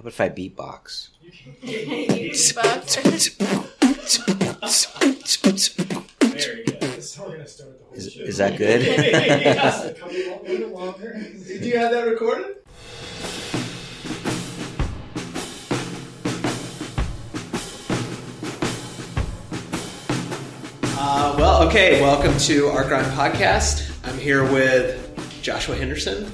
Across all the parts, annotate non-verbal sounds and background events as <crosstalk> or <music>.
How about if I beatbox? There you go. This is how we're gonna start the whole Is, that good? yes, a couple lo- little longer. Do you have that recorded? Uh, well, okay. Welcome to Art Grind Podcast. I'm here with Joshua Henderson,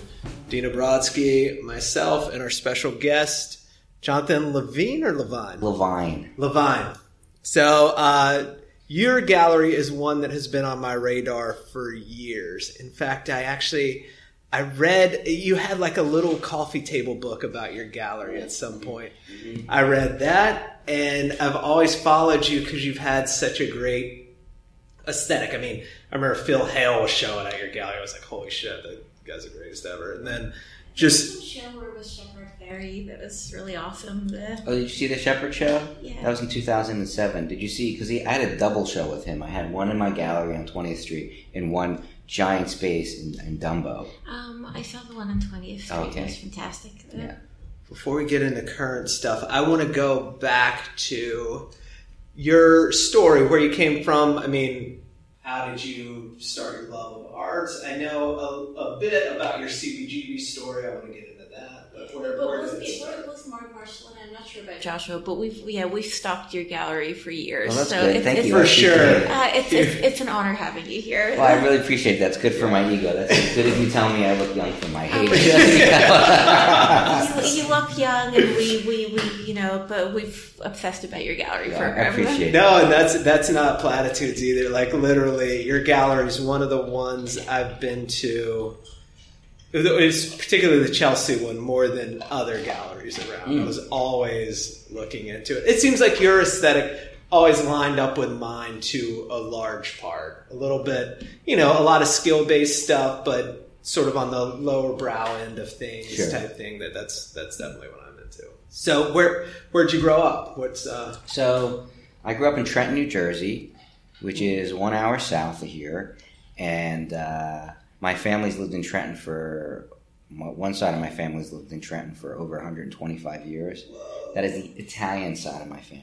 Dina Brodsky, myself, and our special guest, Jonathan Levine or Levine? Levine. Levine. So, uh, your gallery is one that has been on my radar for years. In fact, I actually I read you had like a little coffee table book about your gallery at some point. I read that, and I've always followed you because you've had such a great aesthetic. I mean, I remember Phil Hale was showing at your gallery. I was like, "Holy shit, that guy's the greatest ever!" And then just show where was Shepard Fairey that was really awesome. The, Oh, did you see the Shepard show? Yeah. That was in 2007. Did you see? Because I had a double show with him. I had one in my gallery on 20th Street and one giant space in, in Dumbo. um, I saw the one on 20th Street. Okay. It was fantastic. The- Yeah. Before we get into current stuff, I want to go back to your story, where you came from. I mean, how did you start your love of arts? I know a, a bit about your CBGB story. I want to get into that, but where, But where was did it it, start? where was Mark Marshall? And I'm not sure about Joshua, but we've yeah we've stocked your gallery for years. Well, that's so good. It's, Thank it's, you. For sure. Uh, it's, it's it's an honor having you here. Well, I really appreciate that. It's good for my ego. That's as good as you tell me I look young for my age. <laughs> you, you look young, and we, we, we you know, but we've obsessed about your gallery Yeah, for I appreciate it. No, and that's that's not platitudes either. Like literally, your gallery is one of the ones I've been to. It's particularly the Chelsea one more than other galleries around. I was always looking into it. It seems like your aesthetic always lined up with mine to a large part. A little bit, you know, a lot of skill based stuff, but sort of on the lower brow end of things Sure. type thing. That that's that's definitely what I'm into. So where where'd you grow up? What's uh, So I grew up in Trenton, New Jersey, which is one hour south of here, and uh, my family's lived in Trenton for one side of my family's lived in Trenton for over 125 years. That is the Italian side of my family.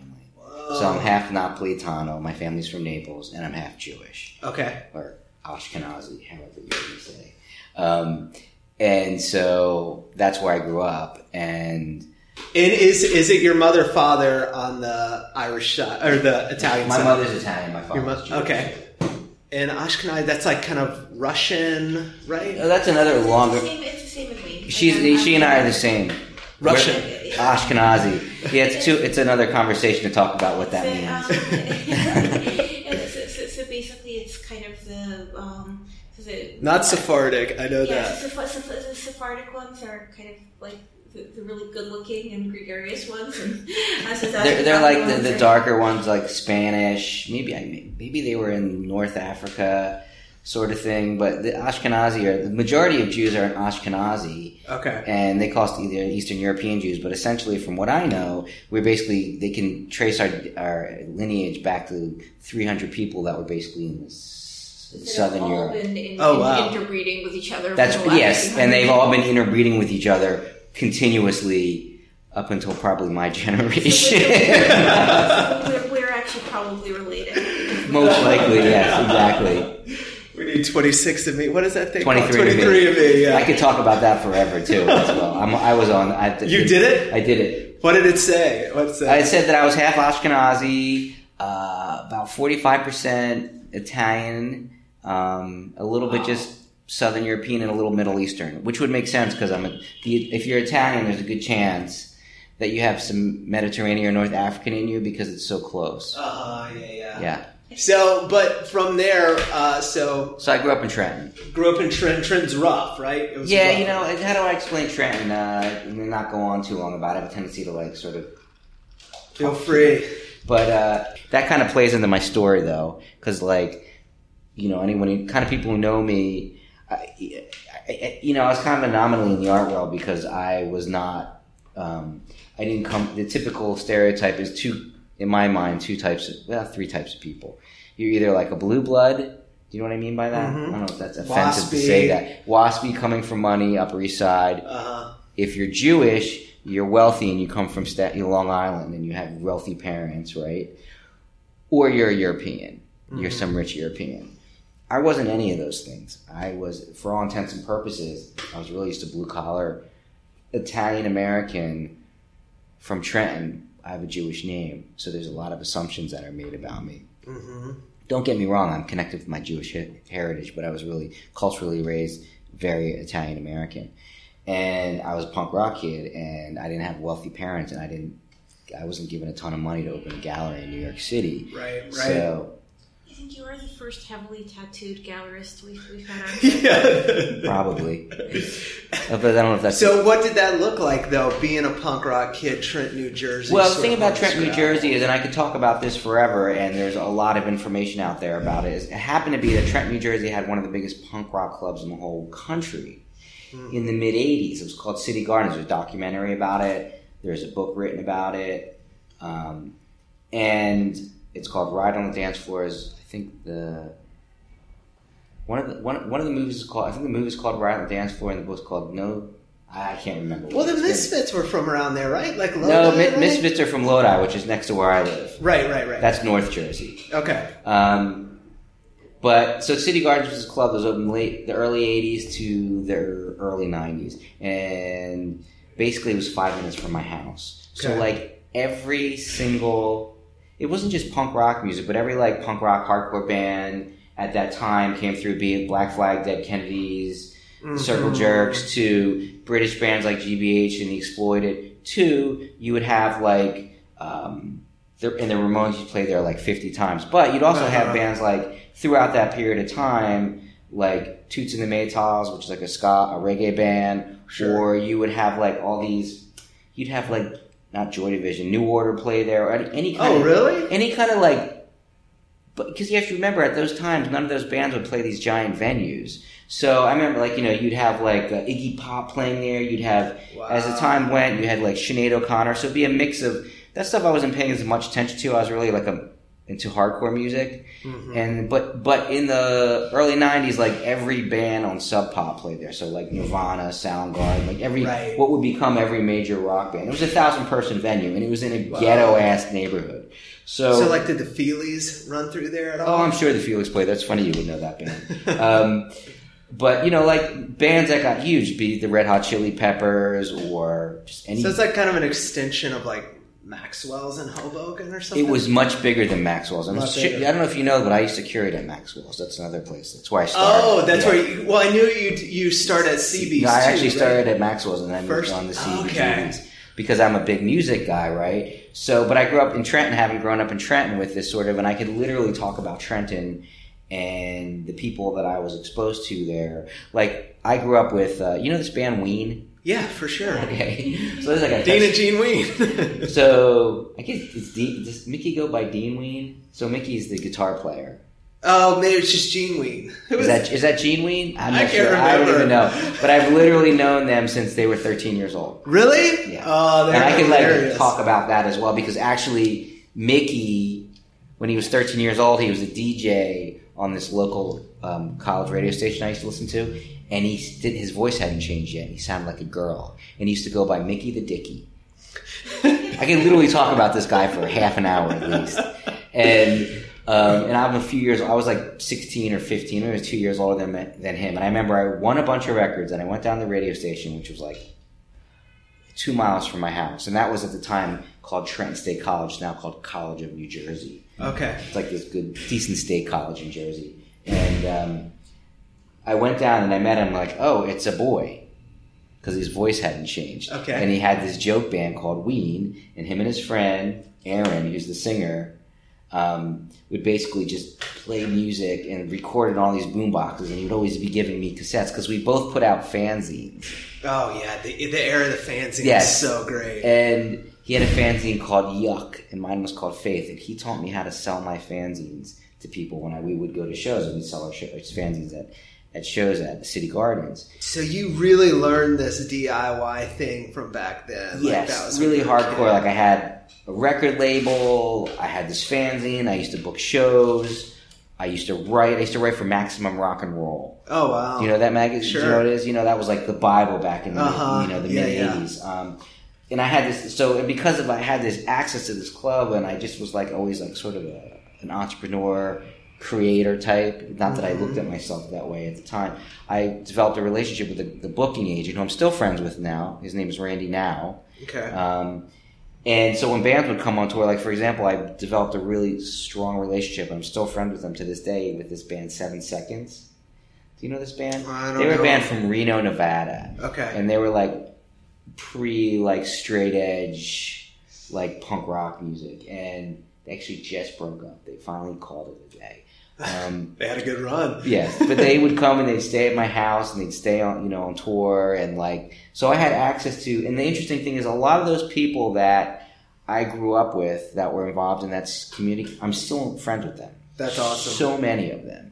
So I'm half Napolitano. My family's from Naples, and I'm half Jewish okay? or Ashkenazi, however you want to say. Um, and so that's where I grew up, and And is is it your mother father on the Irish side or the Italian my side? mother's Italian, my Your father's mo- Jewish. okay. And Ashkenazi, that's like kind of Russian, right? Oh, that's another It's longer. the same, it's the same with me. She's Like, she and I are the same. Russian. We're Ashkenazi. Yeah, it's too. It's another conversation to talk about what that So, means. um, <laughs> so, so, so basically, it's kind of the um, so the Not Sephardic, I know yeah. that. So, Seph- Seph- the Sephardic ones are kind of like the, the really good-looking and gregarious ones, and <laughs> They're, they're like the, the darker ones, like Spanish. Maybe I maybe they were in North Africa, sort of thing. But the Ashkenazi are the majority of Jews are in Ashkenazi, Okay. and they call us either Eastern European Jews. But essentially, from what I know, we're basically they can trace our our lineage back to 300 people that were basically in this, Southern all Europe. Been in, Oh, in- wow. interbreeding with each other. That's for the last yes, and they've all been interbreeding with each other continuously up until probably my <laughs> generation. we're, we're actually probably related. Most likely, yes, exactly. We need 26 of me. What is that thing? called? 23 of me. of me, yeah. I could talk about that forever too. As well, I'm, I was on. I, You did it? I did it. What did it say? What's that? I said that I was half Ashkenazi, uh, about 45 percent Italian, um, a little bit just Southern European, and a little Middle Eastern, which would make sense because I'm. A, the, if you're Italian, there's a good chance that you have some Mediterranean or North African in you because it's so close. uh-huh, yeah, yeah. Yeah. So, but from there, uh, so So I grew up in Trenton. grew up in Trenton. Trenton's rough, right? It was Yeah, rough. you know, how do I explain Trenton? Uh, and not go on too long about it. I have a tendency to like sort of Feel free. But uh, that kind of plays into my story, though, because like, you know, anyone, kind of people who know me, I, I, you know, I was kind of an anomaly in the art world because I was not, um, I didn't come. The typical stereotype is two, in my mind, two types of, well, three types of people. You're either like a blue blood. Do you know what I mean by that? Mhm. I don't know if that's offensive Waspy. to say that. Waspy coming from money, Upper East Side. Uh, If you're Jewish, you're wealthy and you come from Stat- Long Island and you have wealthy parents, right? Or you're a European. You're some rich European. I wasn't any of those things. I was, for all intents and purposes, I was really just a blue collar Italian American from Trenton. I have a Jewish name, so there's a lot of assumptions that are made about me. hmm Don't get me wrong, I'm connected with my Jewish heritage, but I was really culturally raised very Italian American. And I was a punk rock kid, and I didn't have wealthy parents, and I didn't, I wasn't given a ton of money to open a gallery in New York City. Right, right. So think you are the first heavily tattooed gallerist we've, we've had on. <laughs> yeah. probably, Uh, but I don't know if that's So, what did that look like, though, being a punk rock kid, Trent, New Jersey? Well, the thing about Trent, New? Jersey is, and I could talk about this forever, and there's a lot of information out there about it, is it happened to be that Trent, New Jersey had one of the biggest punk rock clubs in the whole country in the mid 80s. It was called City Gardens. There's a documentary about it, there's a book written about it, um, and it's called Riot on the Dance Floor. Think the one of the one, one of the movies is called I think the movie is called Riot on the Dance Floor, and the book's called No. I can't remember. Well, the It's been- were from around there, right? Like Lodi, no, Mi- right? Misfits are from Lodi, which is next to where I live. Right, right, right. That's North Jersey. okay. Um, but so City Gardens was a club that was open late the early '80s to the early '90s, and basically it was five minutes from my house. So like every single, it wasn't just punk rock music, but every like punk rock hardcore band at that time came through. Be it Black Flag, Dead Kennedys, Circle Mhm. Jerks to British bands like GBH and the Exploited. To you would have like um, the, and the Ramones you play there like fifty times, but you'd also have Uh-huh. bands like throughout that period of time, like Toots and the Maytals, which is like a ska, a reggae band, Sure. or you would have like all these. You'd have like not Joy Division, New Order play there, or any, any kind Oh, of really? any kind of like but because you have to remember at those times none of those bands would play these giant venues. So i remember like you know you'd have like uh, iggy pop playing there you'd have as the time went you had like Sinead o'connor. So it'd be a mix of that stuff i wasn't paying as much attention to. I was really like a into hardcore music Mhm. and but but in the early 90s like every band on sub pop played there so like nirvana soundgarden like every Right. what would become every major rock band it was a thousand person venue and it was in a Wow. ghetto ass neighborhood so, So, like, did the Feelies run through there at all? Oh, I'm sure the Feelies played. That's funny you would know that band. <laughs> um, but you know, like bands that got huge, be it the Red Hot Chili Peppers or just any. So it's like kind of an extension of like Maxwell's in Hoboken or something. it was much bigger than Maxwell's. I'm Much sure- bigger. I don't know if you know, but I used to curate at Maxwell's. That's another place. That's where I started. Oh, that's Yeah. where. You, well, I knew you. You start at CB's. No, I too, actually right? started at Maxwell's and then moved First? on to CB's Okay. because I'm a big music guy, right? So, but I grew up in Trenton, having grown up in Trenton with this sort of, and I could literally talk about Trenton and the people that I was exposed to there. Like, I grew up with, uh, you know, this band Ween. Yeah, for sure. <laughs> Okay, so there's like a Dean and Gene Ween. So I guess it's Dean, does Mickey go by Dean Ween? So Mickey's the guitar player. oh, maybe it's just Gene Ween. Who Is that is that Gene Ween? I'm I not sure. I don't even know. But I've literally known them since they were 13 years old. really? Yeah. Oh, they're and I can like hilarious. talk about that as well because actually Mickey, when he was 13 years old, he was a DJ on this local um, college radio station I used to listen to, and he did his voice hadn't changed yet. He sounded like a girl, and he used to go by Mickey the Dicky. <laughs> I can literally talk about this guy for half an hour at least, and um, and I'm a few years. I was like 16 or 15, I was two years older than than him, and I remember I won a bunch of records, and I went down to the radio station, which was like two miles from my house, and that was at the time called Trenton State College, now called College of New Jersey. Okay. It's like this good, decent state college in Jersey, and um, I went down and I met him. Like, oh, it's a boy, because his voice hadn't changed. Okay. and he had this joke band called Ween, and him and his friend Aaron, who's the singer. Um, would basically just play music and record it on all these boom boxes, and he would always be giving me cassettes because we both put out fanzines. Oh yeah, the, the era of the fanzine Yes. is so great. And he had a fanzine called Yuck, and mine was called Faith. And he taught me how to sell my fanzines to people when I, we would go to shows. and We'd sell our, show, our fanzines at, at shows at the City Gardens. So you really learned this DIY thing from back then. Like, yes, that was really hardcore. Like I had a record label. I had this fanzine. I used to book shows. I used to write. I used to write for Maximum Rock and Roll. oh wow. You know that magazine? Do you Sure. know what it is? You know that was like the Bible back in the Uh-huh. you know the Yeah, mid yeah. '80s. Um, and I had this. So and because of I had this access to this club, and I just was like always like sort of a, an entrepreneur, creator type. Not that I looked at myself that way at the time. I developed a relationship with the, the booking agent, who I'm still friends with now. His name is Randy Now. Okay. Um, and so when bands would come on tour, like for example, I developed a really strong relationship. I'm still friends with them to this day with this band Seven Seconds. Do you know this band? I don't they were a band from Reno, Nevada, okay. and they were like pre like straight edge like punk rock music, and they actually just broke up. They finally called it a day. Um, <laughs> They had a good run. <laughs> Yes, but they would come and they'd stay at my house and they'd stay on, you know, on tour and like, so I had access to, and the interesting thing is a lot of those people that I grew up with that were involved in that community, I'm still friends with them. That's awesome. So many of them.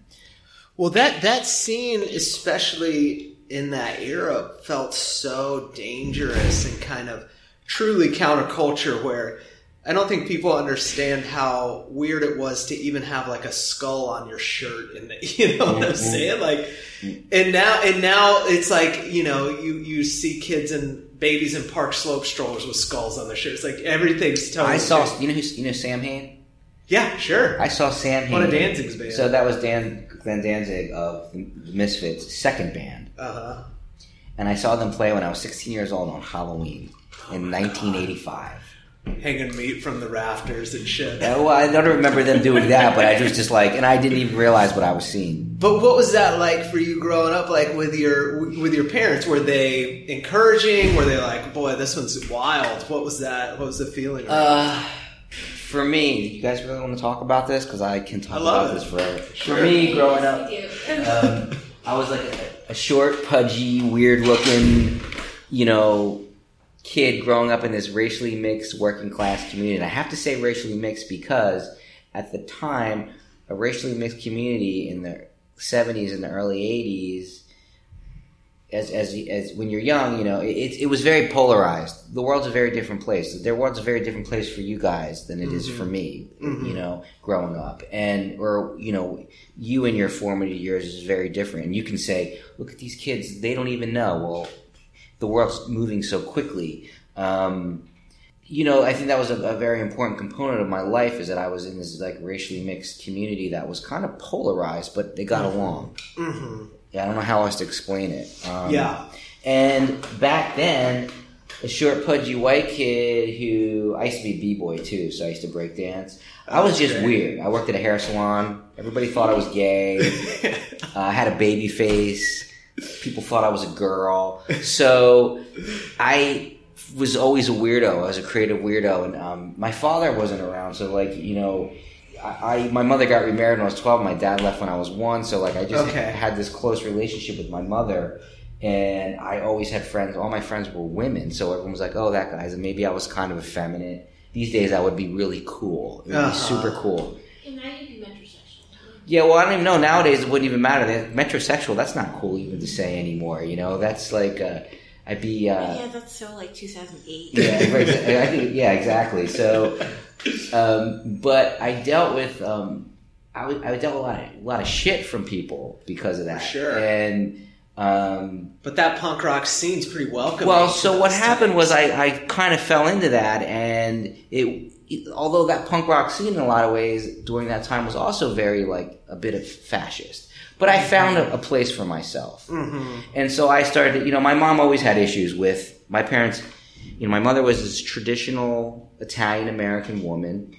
Well, that that scene, especially in that era, felt so dangerous and kind of truly counterculture. Where I don't think people understand how weird it was to even have like a skull on your shirt, and <laughs> you know what I'm Mhm. saying? Like, and now and now it's like you know you you see kids and babies in park slope strollers with skulls on their shirts. Like everything's totally. I saw, you know who, you know Samhain? Yeah, sure. I saw Samhain. One of Danzig's bands. So that was Dan, Glenn Danzig of the Misfits' second band. uh huh. And I saw them play when I was 16 years old on Halloween in 1985. Hanging meat from the rafters and shit. Uh, well, I don't remember them doing that, but I was just like, and I didn't even realize what I was seeing. But what was that like for you growing up? Like with your with your parents, were they encouraging? Were they like, "Boy, this one's wild"? What was that? What was the feeling? Uh, for me, you guys really want to talk about this? Because I can talk I about it. this forever. Sure. For me, growing up, um, I was like a, a short, pudgy, weird-looking, you know, kid growing up in this racially mixed working class community. And I have to say racially mixed because at the time, a racially mixed community in the 70s and the early 80s, as, as, as when you're young, you know, it, it was very polarized. The world's a very different place. The world's a very different place for you guys than it is for me, Mhm. you know, growing up. And, or, you know, you in your formative years is very different. And you can say, look at these kids, they don't even know. Well, the world's moving so quickly. Um, you know, I think that was a, a very important component of my life is that I was in this like racially mixed community that was kind of polarized, but they got along. hmm Yeah, I don't know how else to explain it. Um, Yeah. And back then, a short, pudgy white kid who I used to be a b boy too, so I used to break dance. I was just Okay. weird. I worked at a hair salon. Everybody thought I was gay. <laughs> Uh, I had a baby face. People thought I was a girl. So I was always a weirdo. I was a creative weirdo, and um, my father wasn't around. So like you know, I, I my mother got remarried when I was twelve. My dad left when I was one. So like I just Okay. had this close relationship with my mother. And I always had friends. All my friends were women, so everyone was like, "Oh, that guy's." And maybe I was kind of effeminate. These days, I would be really cool. It would Uh-huh. be super cool. And now you'd be metrosexual. Yeah, well, I don't even know. Nowadays, it wouldn't even matter. Metrosexual, that's not cool even to say anymore. You know, that's like, uh, I'd be, uh, yeah, that's so like 2008. yeah, <laughs> right, I think, yeah, exactly. So, um, but I dealt with, um, I, I dealt with a lot of, a lot of shit from people because of that. sure. And, um, But that punk rock scene's pretty welcoming. well, so what those happened was. I, I kind of fell into that, and it, it- although that punk rock scene in a lot of ways during that time was also very like a bit of fascist, but I found a, a place for myself, Mhm. and so I started. You know, my mom always had issues with my parents. You know, my mother was this traditional Italian American woman,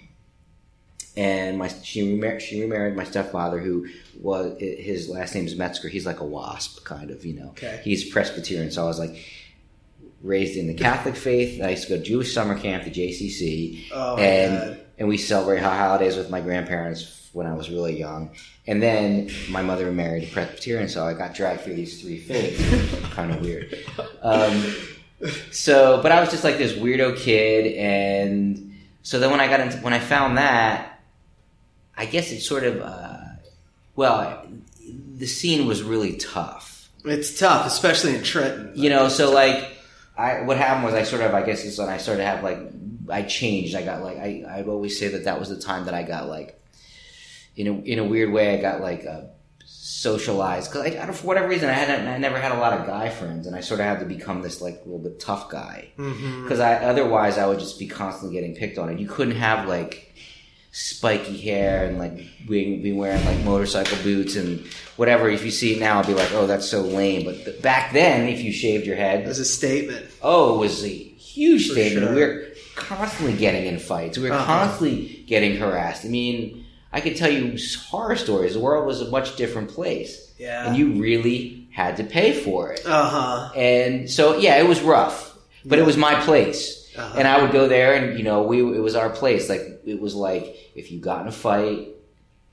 and my she remar- she remarried my stepfather, who was his last name is Metzger. He's like a wasp, kind of. You know, Okay. he's Presbyterian, so I was like raised in the Catholic faith. I used to go to Jewish summer camp, the JCC, Oh and God. and we celebrate holidays with my grandparents when I was really young. And then my mother married a Presbyterian, so I got dragged through these three faiths. <laughs> kind of weird. Um, so, but I was just like this weirdo kid, and so then when I got into when I found that, I guess it sort of uh, well, the scene was really tough. It's tough, especially in Trenton. You know, so like, I what happened was I sort of I guess is when I started to have like I changed. I got like I I'd always say that that was the time that I got like in a in a weird way I got like uh, socialize because I, I don't, for whatever reason I hadn't I never had a lot of guy friends, and I sort of had to become this like a little bit tough guy Mm-hmm. because I otherwise I would just be constantly getting picked on, and you couldn't have like spiky hair and like being be wearing like motorcycle boots and whatever. If you see it now, I'll be like, oh, that's so lame. But th- back then, if you shaved your head, it was a statement. oh, it was a huge For statement. sure. We were constantly getting in fights. We were Uh-huh. constantly getting harassed. I mean, I could tell you horror stories. The world was a much different place, Yeah. and you really had to pay for it. Uh huh. And so, yeah, it was rough, but it was my place. Uh-huh. And I would go there, and you know, we it was our place. Like it was like if you got in a fight.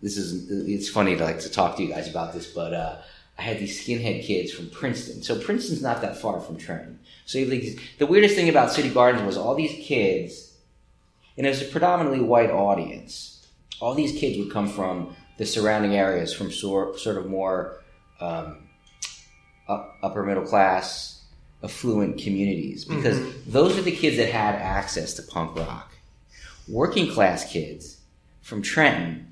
This is it's funny to like to talk to you guys about this, but uh, I had these skinhead kids from Princeton. So Princeton's not that far from Trenton. So you these, the weirdest thing about City Gardens was all these kids, and it was a predominantly white audience. All these kids would come from the surrounding areas, from sort sort of more um, up, upper middle class, affluent communities, because those are the kids that had access to punk rock. Working class kids from Trenton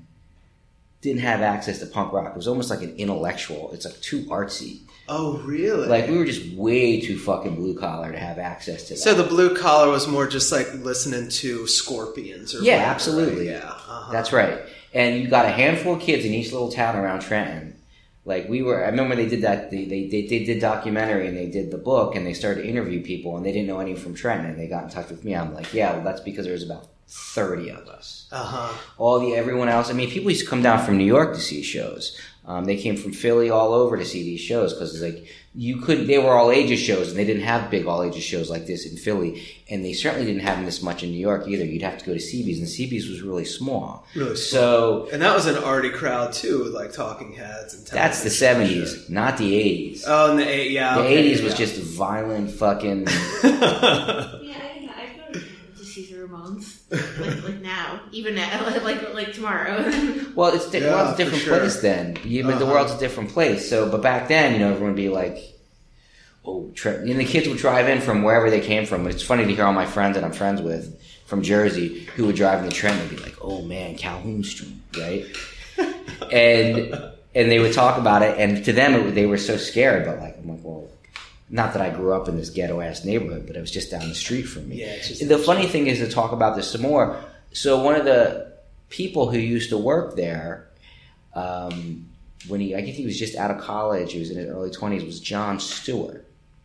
didn't have access to punk rock. It was almost like an intellectual. It's like too artsy. Oh, really? Like we were just way too fucking blue collar to have access to that. so the blue collar was more just like listening to Scorpions or Yeah, whatever, absolutely. right? Yeah. Uh-huh. That's right. And you got a handful of kids in each little town around Trenton. Like we were, I remember they did that. They, they, they, they did documentary and they did the book and they started to interview people and they didn't know any from Trenton and they got in touch with me. I'm like, yeah, well, that's because there was about thirty of us. Uh huh. all the everyone else. I mean, people used to come down from New York to see shows. Um, they came from Philly all over to see these shows because it's like you could. They were all ages shows, and they didn't have big all ages shows like this in Philly, and they certainly didn't have them this much in New York either. You'd have to go to CB's, and CB's was really small. Really So And that was an arty crowd too, with like Talking Heads and. that's the seventies, shit. not the eighties. Oh, in the eight, yeah. the okay, eighties was yeah. just violent fucking. <laughs> Yeah, I don't. I'd go to see the Ramones. Like, like now. Even now. <laughs> Like, like tomorrow. <laughs> Well, it's di- Yeah, well, it's a different sure. place then. You, but the Uh-huh. world's a different place. So, but back then, you know, everyone would be like, "Oh, Tre-" and the kids would drive in from wherever they came from. It's funny to hear all my friends that I'm friends with from Jersey who would drive in the Trent and be like, "Oh man, Calhoun Street, right?" <laughs> and and they would talk about it, and to them, it, they were so scared. But like, I'm like, well. Not that I grew up in this ghetto ass neighborhood, but it was just down the street from me Yeah, the funny thing is to talk about this some more. So one of the people who used to work there, um, when he, I think he was just out of college, he was in his early twenties, was Jon Stewart.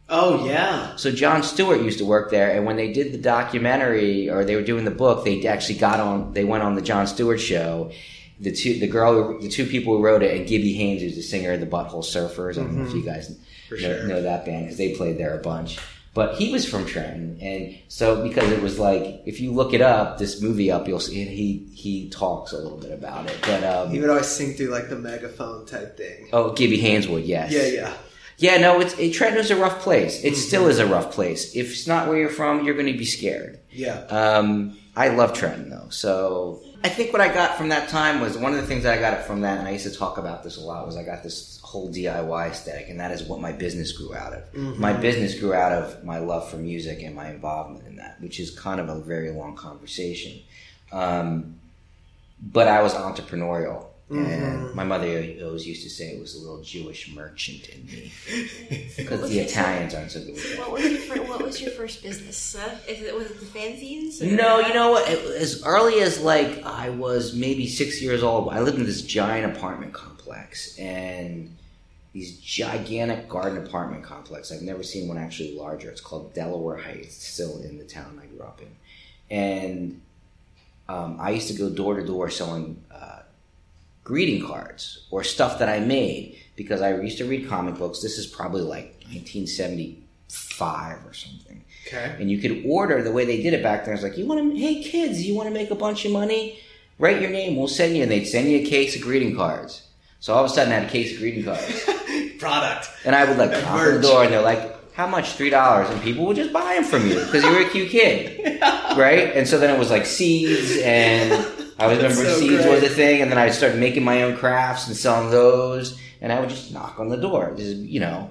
Oh yeah. So Jon Stewart used to work there, and when they did the documentary or they were doing the book, they actually got on. They went on the Jon Stewart show. The two, the girl, the two people who wrote it, and Gibby Haynes, who's the singer of the Butthole Surfers. I don't know if you guys know, sure. know that band because they played there a bunch. But he was from Trenton, and so because it was like, if you look it up, this movie up, you'll see he he talks a little bit about it. But um, He would always sing through like the megaphone type thing. oh, Gibby Haynes would, yes, Yeah, yeah. yeah, no, it's it, Trenton's a rough place. It Mm-hmm. still is a rough place. If it's not where you're from, you're going to be scared. Yeah. Um, I love Trenton though, so I think what I got from that time was one of the things that I got from that, and I used to talk about this a lot, was I got this whole DIY aesthetic, and that is what my business grew out of. Mm-hmm. My business grew out of my love for music and my involvement in that, which is kind of a very long conversation. Um, but I was entrepreneurial. Mm-hmm. And my mother always used to say it was a little Jewish merchant in me <laughs> because the it? Italians aren't so good with that. what, was your fir- what was your first business? Uh, is it, was it the fanzines? or- No, you know what? As early as like I was maybe six years old, I lived in this giant apartment complex and these gigantic garden apartment complex. I've never seen one actually larger. It's called Delaware Heights, still in the town I grew up in. And um, I used to go door to door selling uh, greeting cards or stuff that I made because I used to read comic books. This is probably like 1975 or something Okay. and you could order the way they did it back then. It's like, you want to, hey kids, you want to make a bunch of money? Write your name, we'll send you, and they'd send you a case of greeting cards. So all of a sudden, I had a case of greeting cards, <laughs> Product. and I would like knock on the door, and they're like, "How much? Three dollars?" And people would just buy them from you because you were a cute kid, <laughs> right? And so then it was like seeds, and <laughs> I was That's remember so seeds great. was a thing, and then I started making my own crafts and selling those, and I would just knock on the door, just, you know,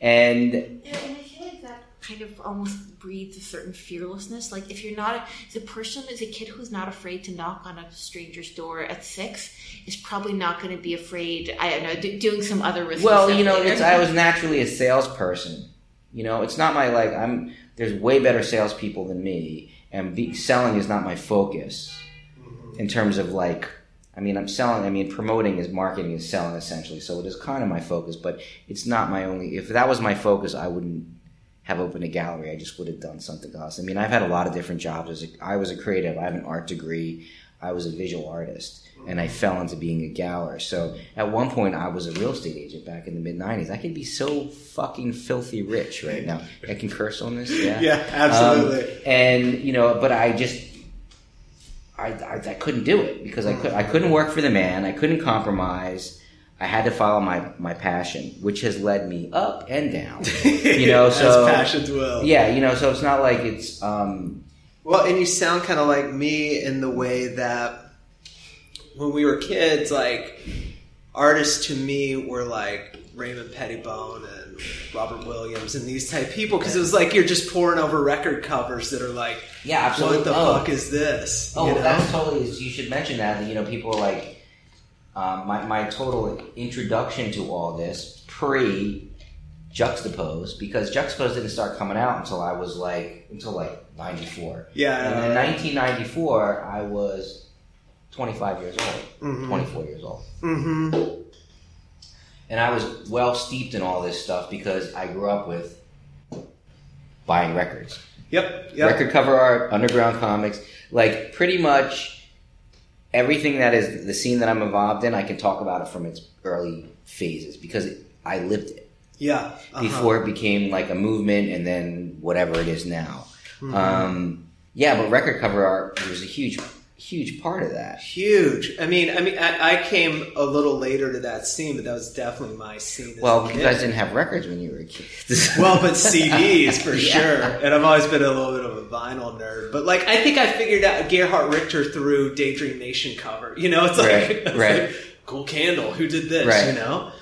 and Yeah, and I feel like that kind of almost breeds a certain fearlessness. Like if you're not the person is a kid who's not afraid to knock on a stranger's door at six is probably not going to be afraid. I don't know do, doing some other risky Well, you know, later. it's, I was naturally a salesperson. You know, it's not my like. I'm there's way better salespeople than me, and be, selling is not my focus. In terms of like, I mean, I'm selling. I mean, promoting is marketing is selling essentially. So it is kind of my focus, but it's not my only. If that was my focus, I wouldn't have opened a gallery. I just would have done something else. I mean, I've had a lot of different jobs. As a, I was a creative. I have an art degree. I was a visual artist, and I fell into being a galler. So at one point, I was a real estate agent back in the mid '90s. I could be so fucking filthy rich right now. I can curse on this. <laughs> Yeah, Yeah, absolutely. Um, and you know, but I just. I, I, I couldn't do it because I could I couldn't work for the man. I couldn't compromise. I had to follow my, my passion, which has led me up and down. <laughs> You know, so as passions will. yeah, you know, so it's not like it's um, Well, and you sound kind of like me in the way that when we were kids, like artists to me were like Raymond Pettibon and Robert Williams and these type people because it was like you're just pouring over record covers that are like, yeah, absolutely. what the oh, fuck is this? Oh, you know? that's totally. You should mention that. you know, people are like um, my my total introduction to all this pre Juxtapoz because Juxtapoz didn't start coming out until I was like until like ninety four. yeah. And in 1994, I was 25 years old, Mhm. 24 years old. Mm-hmm. And I was well steeped in all this stuff because I grew up with buying records. Yep. Yep. Record cover art, underground comics, like pretty much everything that is the scene that I'm involved in, I can talk about it from its early phases because I lived it Yeah. uh-huh. before it became like a movement and then whatever it is now. Mhm. Um, yeah, but record cover art was a huge, huge part of that. Huge. I mean, I mean, I, I came a little later to that scene, but that was definitely my scene. Well, you guys didn't have records when you were kids. <laughs> well, but CDs for <laughs> Yeah. sure. And I've always been a little bit of a vinyl nerd. But like, I think I figured out Gerhard Richter through Daydream Nation cover. You know, it's like, Right, <laughs> it's right. like, cool candle. Who did this? Right. You know.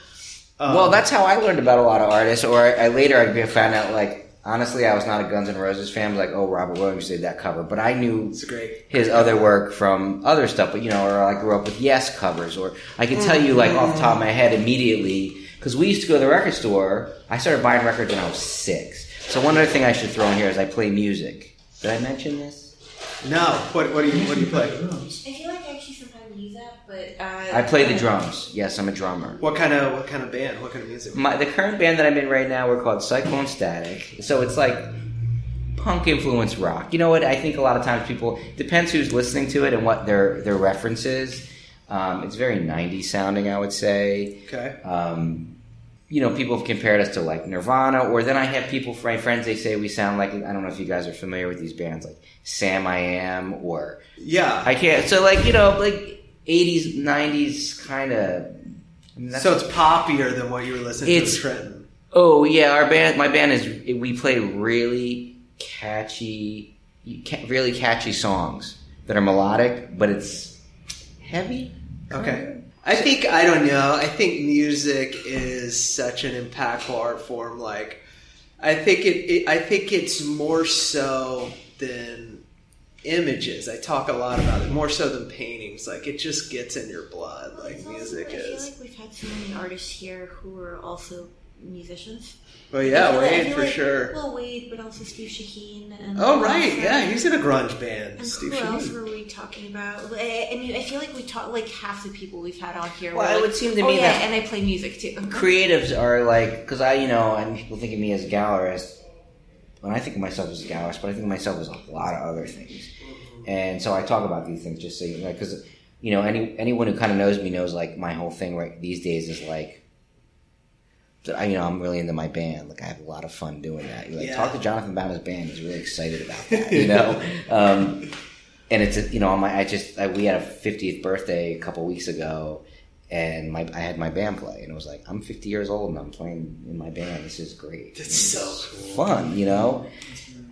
Um, well, that's how I learned about a lot of artists. Or I, I later I found out like honestly, I was not a Guns N' Roses fan. Like, oh, Robert Williams did that cover, but I knew it's great. his other work from other stuff. But you know, or I grew up with Yes covers, or I can tell you like off the top of my head immediately because we used to go to the record store. I started buying records when I was six. So one other thing I should throw in here is I play music. Did I mention this? No, what what do you what do you play? Drums. I feel like I actually sometimes use that, but uh, I play the drums. Yes, I'm a drummer. What kind of what kind of band? What kind of music? My, the current band that I'm in right now, we're called Cyclone Static. So it's like punk influence rock. You know what? I think a lot of times people depends who's listening to it and what their their reference is. Um, it's very 90s sounding, I would say. Okay. Um, you know, people have compared us to like Nirvana, or then I have people, my friends, they say we sound like I don't know if you guys are familiar with these bands like Samiam or Yeah. I can't. So like you know, like 80s, 90s kind of. so it's poppier than what you were listening It's- to in Trenton. Oh yeah, our band, my band is we play really catchy, really catchy songs that are melodic, but it's heavy. Okay. I think I don't know. I think music is such an impactful art form. Like, I think it, it. I think it's more so than images. I talk a lot about it more so than paintings. Like, it just gets in your blood. Like also- music I feel is. like we've had so many artists here who are also musicians. Well, I yeah, feel like- I Wade for like- sure. Well, Wade, but also Steve Shaheen. And Oh right, also- yeah, he's in a grunge band. And Steve who else Shaheen. were we talking about? I, I mean, I feel like we talk like half the people we've had on here. Well, it like, would seem to oh, me yeah, that- and I play music too. <laughs> Creatives are like because I, you know, and people think of me as a gallerist. When I think of myself as a gallerist, but I think of myself as a lot of other things. And so I talk about these things just so you know, because you know, any anyone who kind of knows me knows like my whole thing right these days is like. I, you know, I'm really into my band. Like, I have a lot of fun doing that. You like Yeah. talk to Jonathan about his band. He's really excited about <laughs> that. You know, um, and it's a, you know, on my I just I, we had a 50th birthday a couple weeks ago, and my I had my band play, and it was like I'm 50 years old and I'm playing in my band. This is great. That's It's so cool. fun, you know.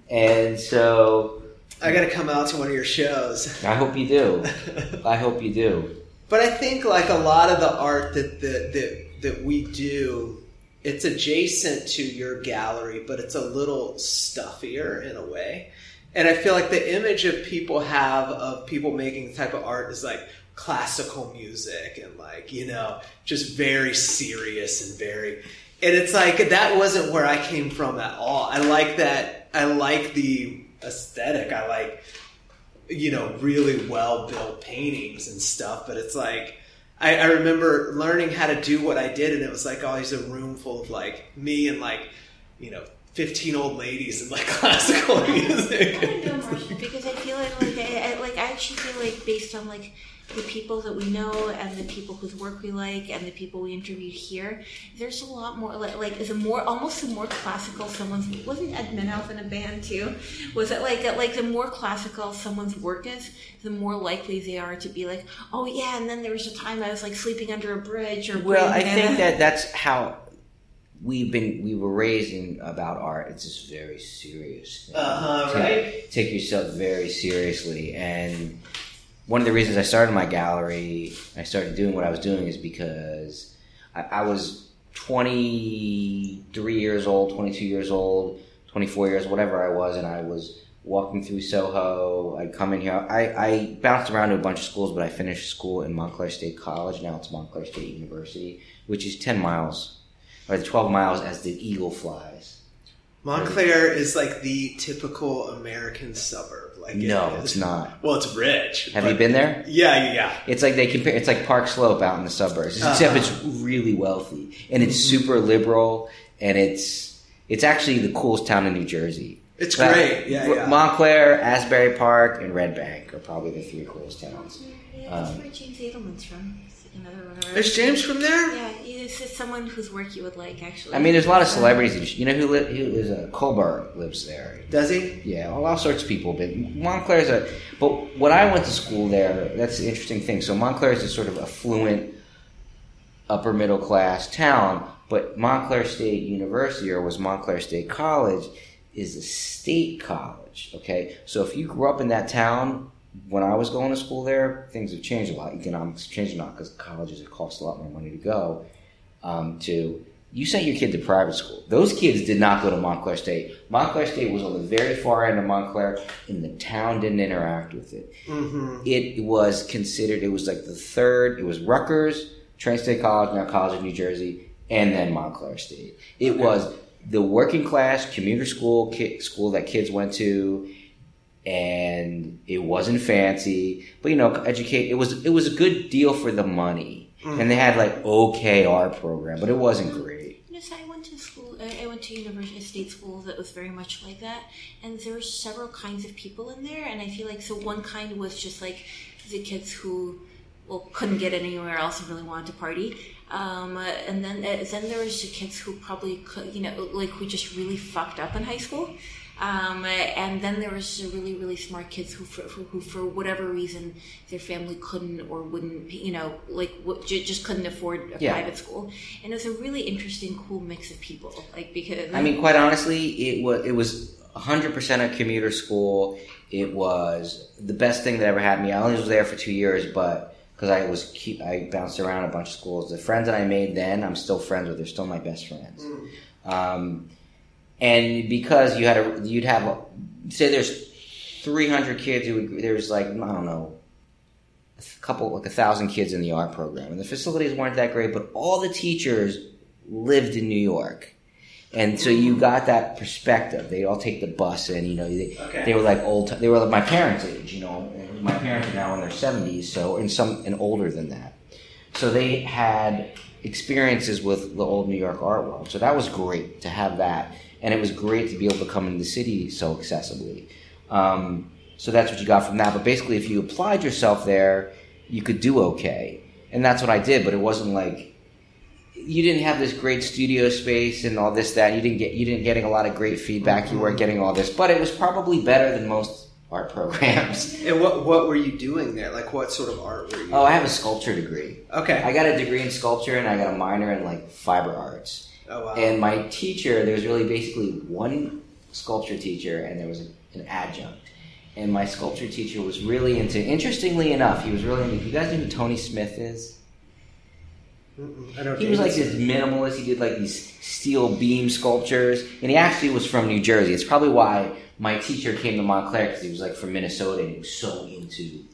And so I got to come out to one of your shows. I hope you do. <laughs> I hope you do. But I think like a lot of the art that that that, that we do it's adjacent to your gallery, but it's a little stuffier in a way. And I feel like the image of people have of people making the type of art is like classical music and like, you know, just very serious and very and it's like that wasn't where I came from at all. I like that I like the aesthetic. I like you know, really well built paintings and stuff, but it's like I, I remember learning how to do what I did and it was like always a room full of like me and like, you know, 15 old ladies and like <laughs> classical music. I don't know, Marshall, because I feel like, like, I, I, like I actually feel like based on like the people that we know and the people whose work we like and the people we interviewed here, there's a lot more like like the more almost the more classical someone's wasn't Ed Menow in a band too? Was it like like the more classical someone's work is, the more likely they are to be like, oh yeah, and then there was a time I was like sleeping under a bridge or Well, I brain think banana. that that's how we've been. We were raised in about art. It's just very serious. Uh-huh, Take- right. Take yourself very seriously, and one of the reasons I started my gallery, I started doing what I was doing, is because I, I was 23 years old, 22 years old, 24 years, whatever I was, and I was walking through Soho. I'd come in here. I, I bounced around to a bunch of schools, but I finished school in Montclair State College. Now it's Montclair State University, which is 10 miles, or 12 miles as the eagle flies. Montclair is like the typical American suburb. Like No, is. it's not. Well, it's rich. Have you been there? Yeah, yeah, yeah. It's like they compare. It's like Park Slope out in the suburbs, except Uh-huh. it's really wealthy and it's Mm-hmm. super liberal, and it's it's actually the coolest town in New Jersey. It's But great. Yeah, yeah. Montclair, Asbury Park, and Red Bank are probably the three coolest towns. Yeah, that's Um, where James Edelman's from. Another one of our- Is James from there? Yeah, it's just someone whose work you would like, actually. I mean, there's a lot of celebrities. that- You know who li- who is a Colbert lives there. Does he? Yeah, all, all sorts of people. But Montclair's a. But when I went to school there, that's the interesting thing. So Montclair is a sort of affluent, upper middle class town. But Montclair State University, or was Montclair State College, is a state college. Okay, so if you grew up in that town. When I was going to school there, things have changed a lot. Economics have changed a lot because colleges it costs a lot more money to go. Um, to you sent your kid to private school. Those kids did not go to Montclair State. Montclair State was on the very far end of Montclair, and the town didn't interact with it. Mm-hmm. It was considered. It was like the third. It was Rutgers, Trent State College, now College of New Jersey, and then Montclair State. It was the working class commuter school ki- school that kids went to, and it wasn't fancy, but you know, educate. It was it was a good deal for the money, and they had like art program, but it wasn't great. Yes, I went to school. I I went to university state school that was very much like that, and there were several kinds of people in there. And I feel like so one kind was just like the kids who well couldn't get anywhere else and really wanted to party. Um, uh, and then uh, then there was the kids who probably could, you know, like who just really fucked up in high school. Um, and then there was the really, really smart kids who, for, who, who, for whatever reason, their family couldn't or wouldn't, you know, like w- j- just couldn't afford a Yeah. private school. And it was a really interesting, cool mix of people. Like because I mean, quite honestly, it was it was 100 percent a commuter school. It was the best thing that ever happened to me. I only was there for two years, but because I was keep I bounced around a bunch of schools. The friends that I made then, I'm still friends with. They're still my best friends. Um, and because you had a, you'd have a, say there's 300 kids. Who would, there's like I don't know a couple like a thousand kids in the art program, and the facilities weren't that great, but all the teachers lived in New York. And so you got that perspective. They all take the bus, and you know they, Okay. they were like old. They were like my parents' age. You know, my parents are now in their seventies, so and some and older than that. So they had experiences with the old New York art world. So that was great to have that, and it was great to be able to come into the city so accessibly. Um, so that's what you got from that. But basically, if you applied yourself there, you could do okay, and that's what I did. But it wasn't like you didn't have this great studio space and all this that you didn't get you didn't getting a lot of great feedback. You weren't getting all this, but it was probably better than most art programs. <laughs> And what what were you doing there? Like what sort of art were you? Oh, I have a sculpture degree. okay. I got a degree in sculpture and I got a minor in like fiber arts. oh wow. And my teacher, there was really basically one sculpture teacher and there was an adjunct. And my sculpture teacher was really into, interestingly enough, he was really into, you guys know who Tony Smith is? I don't He was like this minimalist. He did like these steel beam sculptures, and he actually was from New Jersey. It's probably why my teacher came to Montclair because he was like from Minnesota and he was so into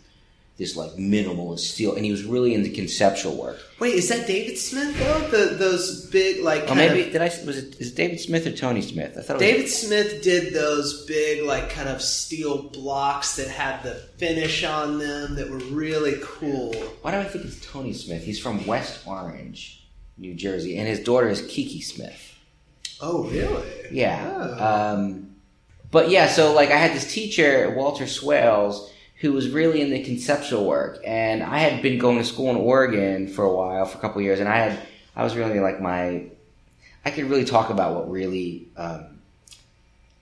this like minimalist steel, and he was really into conceptual work. Wait, is that David Smith though? The those big like kind maybe of- did I was it is it David Smith or Tony Smith? I thought it was David Smith did those big like kind of steel blocks that had the finish on them that were really cool. Why do I think it's Tony Smith? He's from West Orange, New Jersey, and his daughter is Kiki Smith. Oh, really? Yeah. Oh. Um, but yeah, so like I had this teacher, Walter Swales, who was really into conceptual work, and I had been going to school in Oregon for a while, for a couple years, and I had I was really like my I could really talk about what really. Um,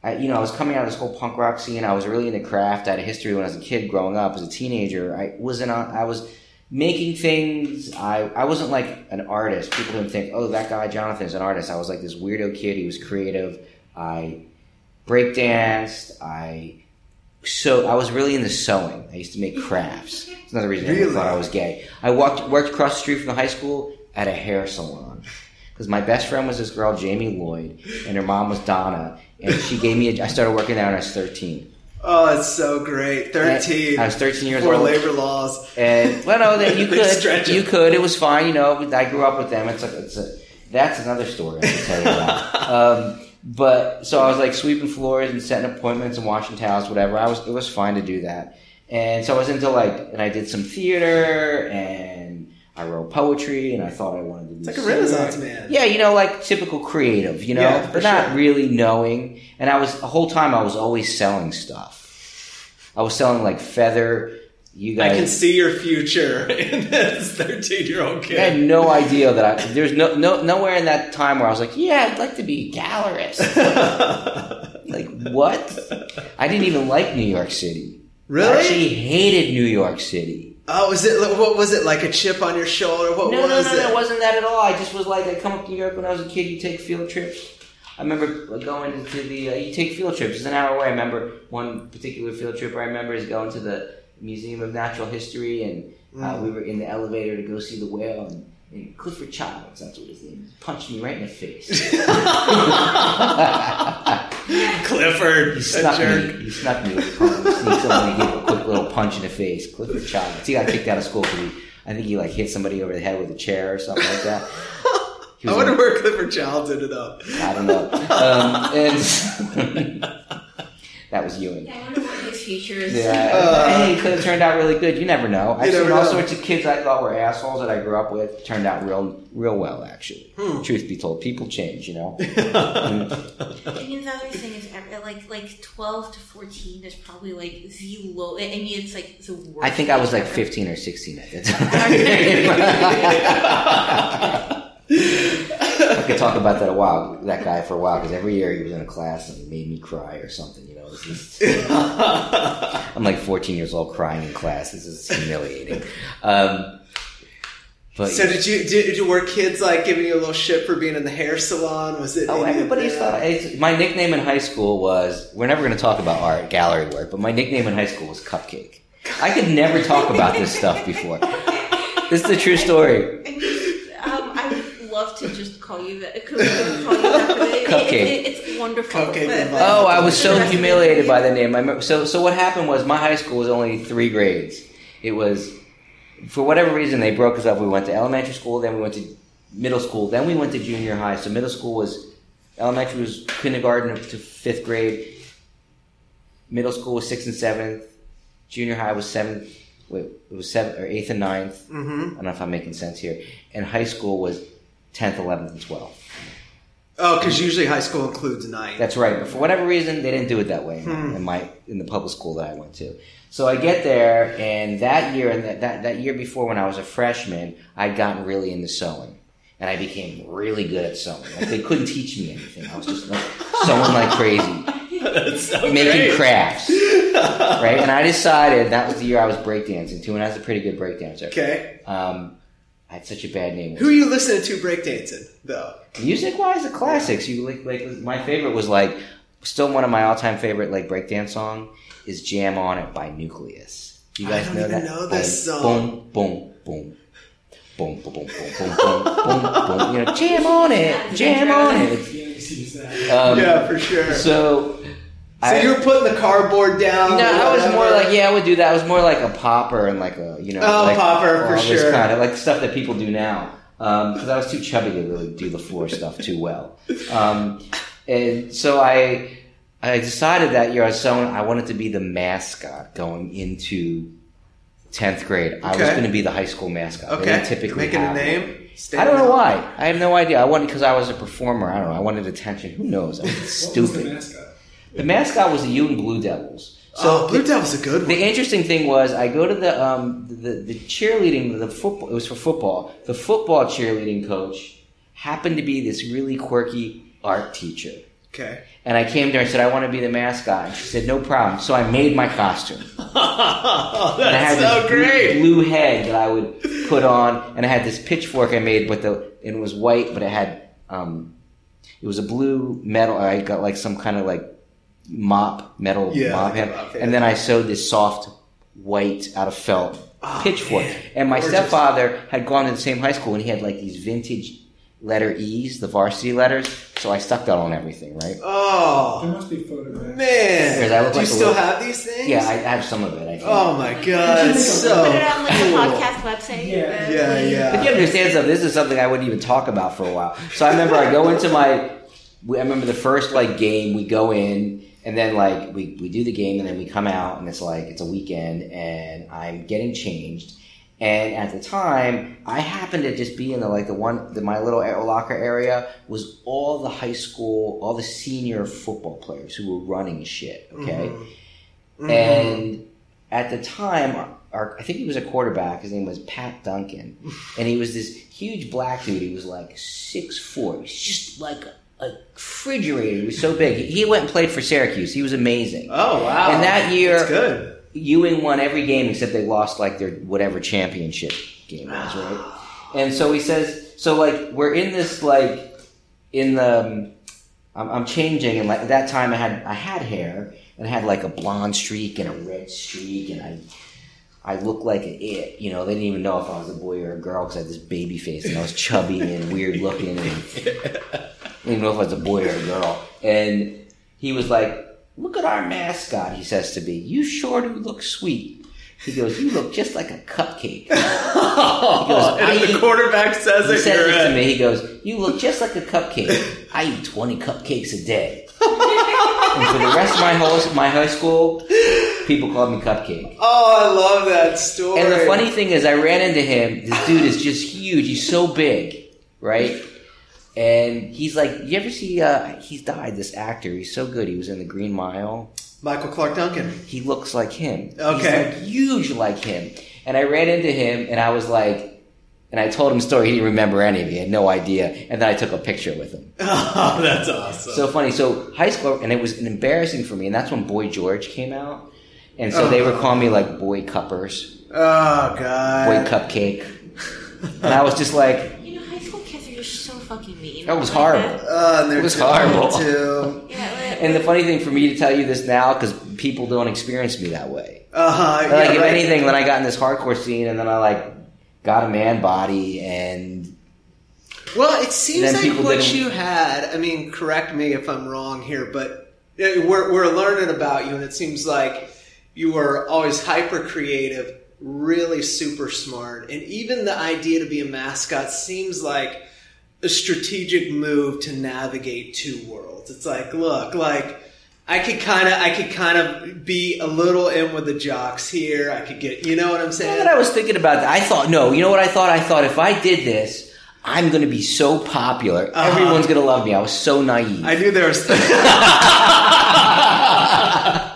I, you know, I was coming out of this whole punk rock scene. I was really into craft. I had a history when I was a kid, growing up as a teenager. I wasn't. on- I was making things. I I wasn't like an artist. People didn't think, oh, that guy Jonathan is an artist. I was like this weirdo kid. He was creative. I breakdanced. I so I was really into sewing. I used to make crafts. It's another reason I thought I was gay. I walked worked across the street from the high school at a hair salon because my best friend was this girl Jamie Lloyd, and her mom was Donna, and she gave me. A, I started working there when I was thirteen. Oh, it's so great. Thirteen. I was thirteen years Before old. labor laws. And well, no, that <laughs> you could, you could. It was fine, you know. I grew up with them. It's like it's a. That's another story I can tell you about. <laughs> um, but so I was like sweeping floors and setting appointments and washing towels, whatever. I was. It was fine to do that. And so I was into like, and I did some theater and I wrote poetry and I thought I wanted to be It's like a. Renaissance man. Yeah, you know, like typical creative, you know, Yeah, for but not sure. really knowing. And I was the whole time I was always selling stuff. I was selling like feather. You I can see your future <laughs> in this thirteen-year-old kid. I had no idea that I. There's no no nowhere in that time where I was like, yeah, I'd like to be a gallerist. <laughs> like what? I didn't even like New York City. Really? I actually hated New York City. oh, was it? What was it? Like a chip on your shoulder? What No, no, was no, it? no, it wasn't that at all. I just was like, I come up to New York when I was a kid. You take field trips. I remember going to the. Uh, you take field trips. It's an hour away. I remember one particular field trip. I remember is going to the Museum of Natural History, and uh, we were in the elevator to go see the whale. And, and Clifford Childs, that's what his name is, punched me right in the face. <laughs> Clifford, He snuck jerk. me. He snuck me. He sneaked someone and gave a quick little punch in the face. Clifford Childs. He got kicked out of school because he. I think he like hit somebody over the head with a chair or something like that. I was wonder in- where Clifford Childs ended up. I don't know. Um, and <laughs> <laughs> that was Ewing. Yeah, I wonder what his future is. Yeah, Uh, hey, it could have turned out really good. You never know. I've You seen all know. sorts of kids I thought were assholes that I grew up with turned out real, real well. Actually, truth be told, people change. You know. <laughs> I mean, the other thing is, like, like twelve to fourteen is probably like the low. I mean, it's like the worst. I think I was like ever. 15 or 16 at the <laughs> time. <laughs> I could talk about that a while, that guy for a while, because every year he was in a class and he made me cry or something. You know, this is, I'm like 14 years old crying in class. This is humiliating. Um, but So did you did, you were kids like giving you a little shit for being in the hair salon? Was it? Oh, any of everybody's that? thought. It's, my nickname in high school was. We're never going to talk about art, gallery work, but my nickname in high school was Cupcake. I could never talk about this stuff before. This is a true story. <laughs> I mean, um, I would love to just call you that. Call you that? Cupcake. It, it, it's wonderful. Cupcake But- but- Oh, I was so rest of it- humiliated by the name. I remember, so, so what happened was my high school was only three grades. It was, for whatever reason, they broke us up. We went to elementary school, then we went to middle school, then we went to junior high. So middle school was, elementary was kindergarten up to fifth grade. Middle school was sixth and seventh. Junior high was seventh. Wait, it was seventh or eighth and ninth. Mm-hmm. I don't know if I'm making sense here. And high school was tenth, eleventh, and twelfth. Oh, because usually high school includes nine. That's right. But for whatever reason, they didn't do it that way in my in the public school that I went to. So I get there, and that year and that, that, that year before, when I was a freshman, I'd gotten really into sewing, and I became really good at sewing. Like they couldn't teach me anything. I was just like sewing like crazy, so making great. crafts. <laughs> Right, and I decided that was the year I was breakdancing too, and I was a pretty good breakdancer. Okay. Um, I had such a bad name. Who are you listening to breakdancing though? Music wise, the classics. You like, like my favorite was like still one of my all time favorite like breakdance song is "Jam on It" by Newcleus. You guys know that? Know this boom, song. Boom, boom, boom. Boom, boom, boom, boom, boom, boom, boom, boom. You know, jam on it, jam on it. Um, yeah, for sure. So so, I, you were putting the cardboard down. no, I was more like, yeah, I would do that. I was more like a popper and like a, you know, Oh, like popper, for all this sure. kind of like stuff that people do now. Because I was too chubby to really do the floor stuff too well. Um, and so I, I decided that year I was so I wanted to be the mascot going into tenth grade. I was going to be the high school mascot. Okay, didn't typically making a have one. name. I don't know why. I have no idea. I wanted because I was a performer. I don't know. I wanted attention. Who knows? I was What was the stupid. Mascot? The mascot was the Ewing Blue Devils. So oh, Blue the, Devil's a good one. the interesting thing was, I go to the um, the, the cheerleading, the football. It was for football. The football cheerleading coach happened to be this really quirky art teacher. okay. And I came to her and said, I want to be the mascot. And she said, no problem. So I made my costume. <laughs> oh, And I had that's this so blue- great. Blue, head that I would put on, and I had this pitchfork I made, but the and it was white, but it had um, it was a blue metal. I got like some kind of like mop metal Yeah, mop like a head, and then I sewed this soft white out of felt Oh, pitchfork. man. And my Gorgeous. stepfather had gone to the same high school, and he had like these vintage letter E's, the varsity letters. So I stuck that on everything, right? Oh, There must be photographs. man, Does look do you like a still little- have these things? Yeah, I, I have some of it. I think. Oh my god, it's so Put it on like the cool. podcast website. Yeah. Yeah, yeah. If you understand something, this is something I wouldn't even talk about for a while. So I remember I go into my, I remember the first like game we go in and then like we, we do the game and then we come out and it's like, it's a weekend and I'm getting changed. And at the time, I happened to just be in the like the one, the, my little locker area was all the high school, all the senior football players who were running shit. Okay. Mhm. And at the time, our, our, I think he was a quarterback. His name was Pat Duncan, <laughs> and he was this huge black dude. He was like six four. He was just like a, a refrigerator. He was so big. He, went and played for Syracuse. He was amazing. Oh wow! And that year- That's good. Ewing won every game except they lost like their whatever championship game was, right? And so he says, so like we're in this like in the um, I'm, I'm changing, and like at that time I had I had hair and I had like a blonde streak and a red streak, and I I looked like an it. You know, they didn't even know if I was a boy or a girl because I had this baby face and I was chubby and weird looking, and <laughs> didn't know if I was a boy or a girl. And he was like, "Look at our mascot," he says to me. "You sure do look sweet." He goes, "You look just like a cupcake." <laughs> Oh, and the eat-" quarterback says He it, you're this to me. He goes, "You look just like a cupcake. I eat twenty cupcakes a day." <laughs> and for the rest of my whole my high school, people called me Cupcake. Oh, I love that story. And the funny thing is, I ran into him. This dude is just huge. He's so big, right? And he's like, you ever see? Uh, he's died. This actor. He's so good. He was in The Green Mile. Michael Clarke Duncan. He looks like him. Okay. He's like huge like him. And I ran into him, and I was like, and I told him a story. He didn't remember any of it. He had no idea. And then I took a picture with him. <laughs> Oh, that's awesome. So funny. So high school, and it was embarrassing for me. And that's when Boy George came out. And so they were calling me like Boy Cuppers, oh God. Boy. Cupcake. And I was just like, fucking mean. That was Like horrible. Uh, and It was too- horrible. Too. <laughs> Yeah, like- and the funny thing for me to tell you this now, because people don't experience me that way. Uh-huh. Like, yeah, if right. anything, when I got in this hardcore scene, and then I like got a man body, and Well, it seems then like what didn't- you had. I mean, correct me if I'm wrong here, but uh, we're we're learning about you, and it seems like you were always hyper creative, really super smart, and even the idea to be a mascot seems like a strategic move to navigate two worlds. It's like, look, like. I could kind of, I could kind of be a little in with the jocks here. I could get, you know what I'm saying? that I was thinking about that, I thought, no, you know what I thought? I thought if I did this, I'm going to be so popular, Uh-huh. everyone's going to love me. I was so naive. I knew there was. <laughs>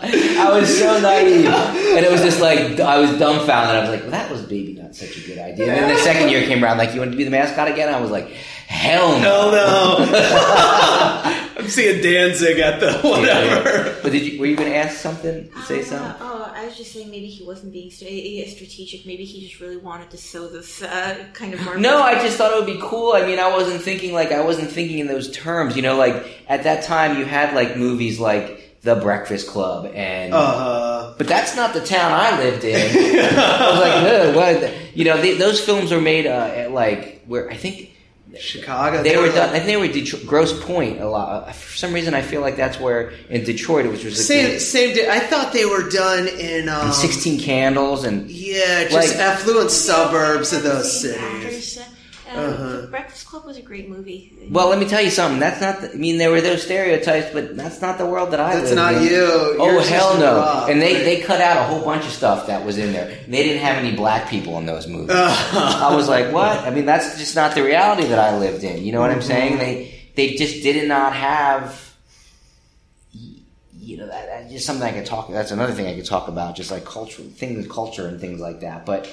I was so naive, and it was just like I was dumbfounded. I was like, well, "That was maybe not such a good idea." And then the second year came around, like, "You want to be the mascot again?" I was like, "Hell no!" Hell no. <laughs> I'm seeing Danzig at the whatever. But did you? Were you going to ask something? Say Uh, something? oh, I was just saying maybe he wasn't being strategic. Maybe he just really wanted to sow this uh, kind of more. No, I just thought it would be cool. I mean, I wasn't thinking like I wasn't thinking in those terms. You know, like at that time, you had like movies like The Breakfast Club and Uh, But that's not the town I lived in. <laughs> I was like, what? You know, they, those films were made uh, at like where I think Chicago. they were like- done. I think they were Detroit, Grosse Pointe a lot. Uh, For some reason, I feel like that's where in Detroit, which was Same, like same. Day. I thought they were done in. Um, and Sixteen Candles and Yeah, just Like- affluent suburbs of those Same cities. Actors. Uh, Uh-huh. The Breakfast Club was a great movie. Well, let me tell you something. That's not. The, I mean, there were those stereotypes, but that's not the world that I. That's lived not in. you. Oh Yours is hell no! Rob. And they they cut out a whole bunch of stuff that was in there. They didn't have any black people in those movies. I was like, what? I mean, that's just not the reality that I lived in. You know what I'm saying? They they just did not have. You know, that, that's just something I could talk. That's another thing I could talk about, just like culture, things, culture, and things like that. But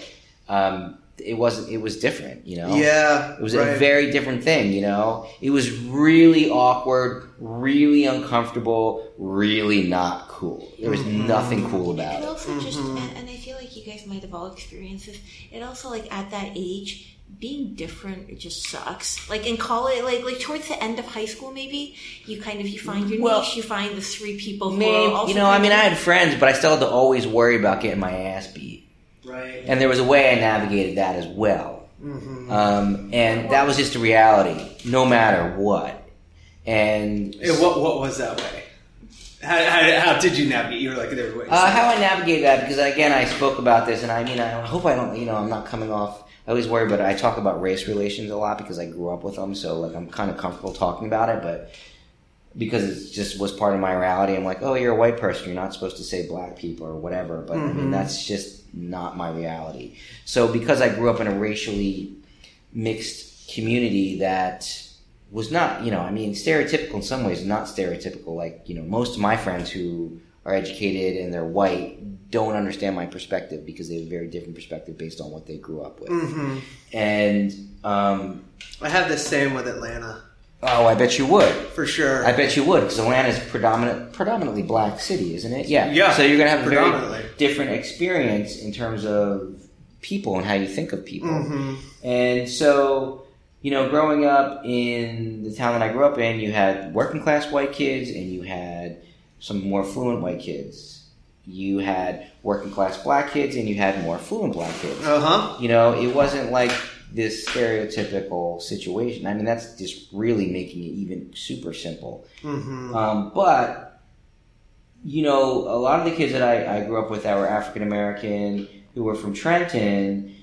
um, it wasn't. It was different. You know. Yeah, It was right. a very different thing, you know? It was really awkward, really uncomfortable, really not cool. There was Mm-hmm. nothing cool about And it. also just, and, and I feel like you guys might have all experienced this. It also like at that age, being different it just sucks. Like in college, like like towards the end of high school, maybe you kind of you find your Well, niche. You find the three people who are also you know, I mean, I had friends, but I still had to always worry about getting my ass beat. Right. And there was a way I navigated that as well. Mm-hmm. Um, and that was just a reality, no matter what. And what what was that way? How, how, how did you navigate? You were like there were ways. Uh, how I navigate that because again I spoke about this and I mean I hope I don't you know I'm not coming off I always worry but I talk about race relations a lot because I grew up with them so like I'm kind of comfortable talking about it but because it just was part of my reality. I'm like oh you're a white person. You're not supposed to say black people or whatever. But I mean that's just not my reality. So because I grew up in a racially mixed community that was not, you know, I mean, stereotypical in some ways, not stereotypical. Like, you know, most of my friends who are educated and they're white don't understand my perspective because they have a very different perspective based on what they grew up with. hmm And, um, I have the same with Atlanta oh, I bet you would. for sure. I bet you would because Atlanta's predominant, predominantly black city, isn't it? Yeah. Yeah, So you're gonna have a very different experience in terms of people and how you think of people. hmm And so, you know, growing up in the town that I grew up in, you had working class white kids and you had some more fluent white kids. You had working class black kids and you had more fluent black kids. Uh huh. You know, it wasn't like this stereotypical situation. I mean, that's just really making it even super simple. hmm Um, but you know, a lot of the kids that I, I grew up with that were African American who were from Trenton,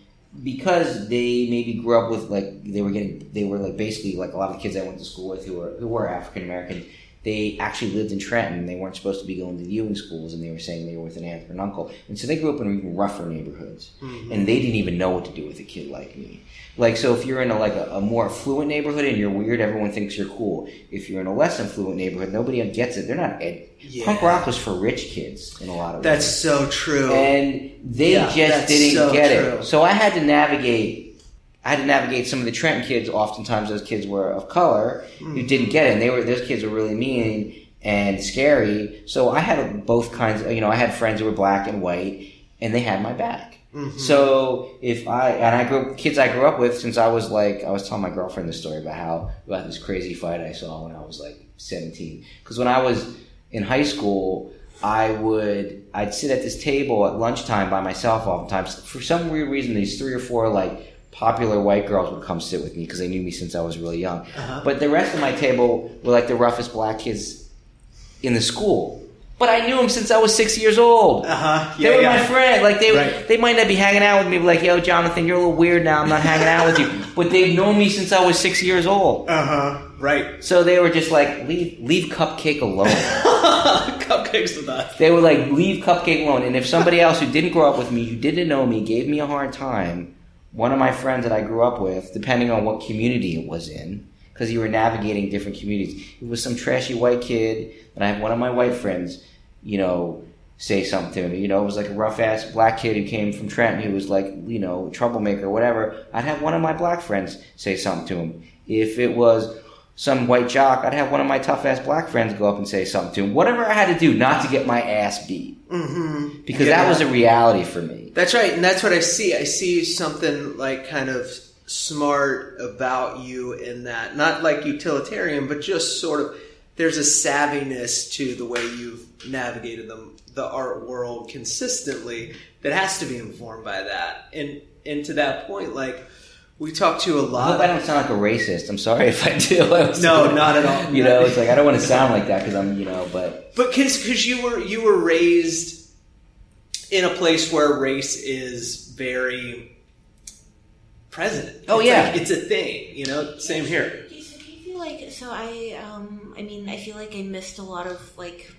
because they maybe grew up with like they were getting they were like basically like a lot of the kids I went to school with who were who were African American. They actually lived in Trenton. They weren't supposed to be going to the Ewing schools, and they were saying they were with an aunt or an uncle, and so they grew up in even rougher neighborhoods, mm-hmm. and they didn't even know what to do with a kid like me. Like so, if you're in a like a, a more affluent neighborhood and you're weird, everyone thinks you're cool. If you're in a less affluent neighborhood, nobody gets it. They're not ed- Yeah. punk rock was for rich kids in a lot of That's ways, so true. and they Yeah, just didn't so get true. it. So I had to navigate. I had to navigate some of the Trenton kids. Oftentimes, those kids were of color who Mm. didn't get it. And they were those kids were really mean and scary. So I had both kinds. Of, you know, I had friends who were black and white, and they had my back. Mhm. So if I and I grew kids I grew up with since I was like I was telling my girlfriend this story about how about this crazy fight I saw when I was like seventeen. Because when I was in high school, I would I'd sit at this table at lunchtime by myself oftentimes. For some weird reason, these three or four like popular white girls would come sit with me because they knew me since I was really young. Uh-huh. But the rest of my table were like the roughest black kids in the school. But I knew them since I was six years old. Uh huh. They were my friend. Like they, Right. they might not be hanging out with me. But like, yo, Jonathan, you're a little weird now. I'm not hanging out with you. <laughs> But they've known me since I was six years old. Uh huh. Right. So they were just like, leave, leave Cupcake alone. <laughs> Cupcakes with us. they were like, leave Cupcake alone. And if somebody else who didn't grow up with me, who didn't know me, gave me a hard time, one of my friends that I grew up with, depending on what community it was in, because you were navigating different communities, it was some trashy white kid, and I have one of my white friends, you know, say something. You know, it was like a rough ass black kid who came from Trenton who was like, you know, troublemaker, whatever. I'd have one of my black friends say something to him. If it was some white jock, I'd have one of my tough ass black friends go up and say something to him. Whatever I had to do not to get my ass beat. Mm-hmm. Because Yeah. that was a reality for me. That's right, and that's what I see. I see something like kind of smart about you in that, not like utilitarian, but just sort of there's a savviness to the way you've navigated the the art world consistently that has to be informed by that. And and to that point, like we talk to a lot. hope I don't sound like a racist. I'm sorry if I do. <laughs> I was- No, not at all. You know, it's like I don't want to sound like that because I'm, you know, but But because you were you were raised in a place where race is very present. Oh, It's yeah. like- it's a thing. You know, same here. So do you feel like so I um I mean I feel like I missed a lot of like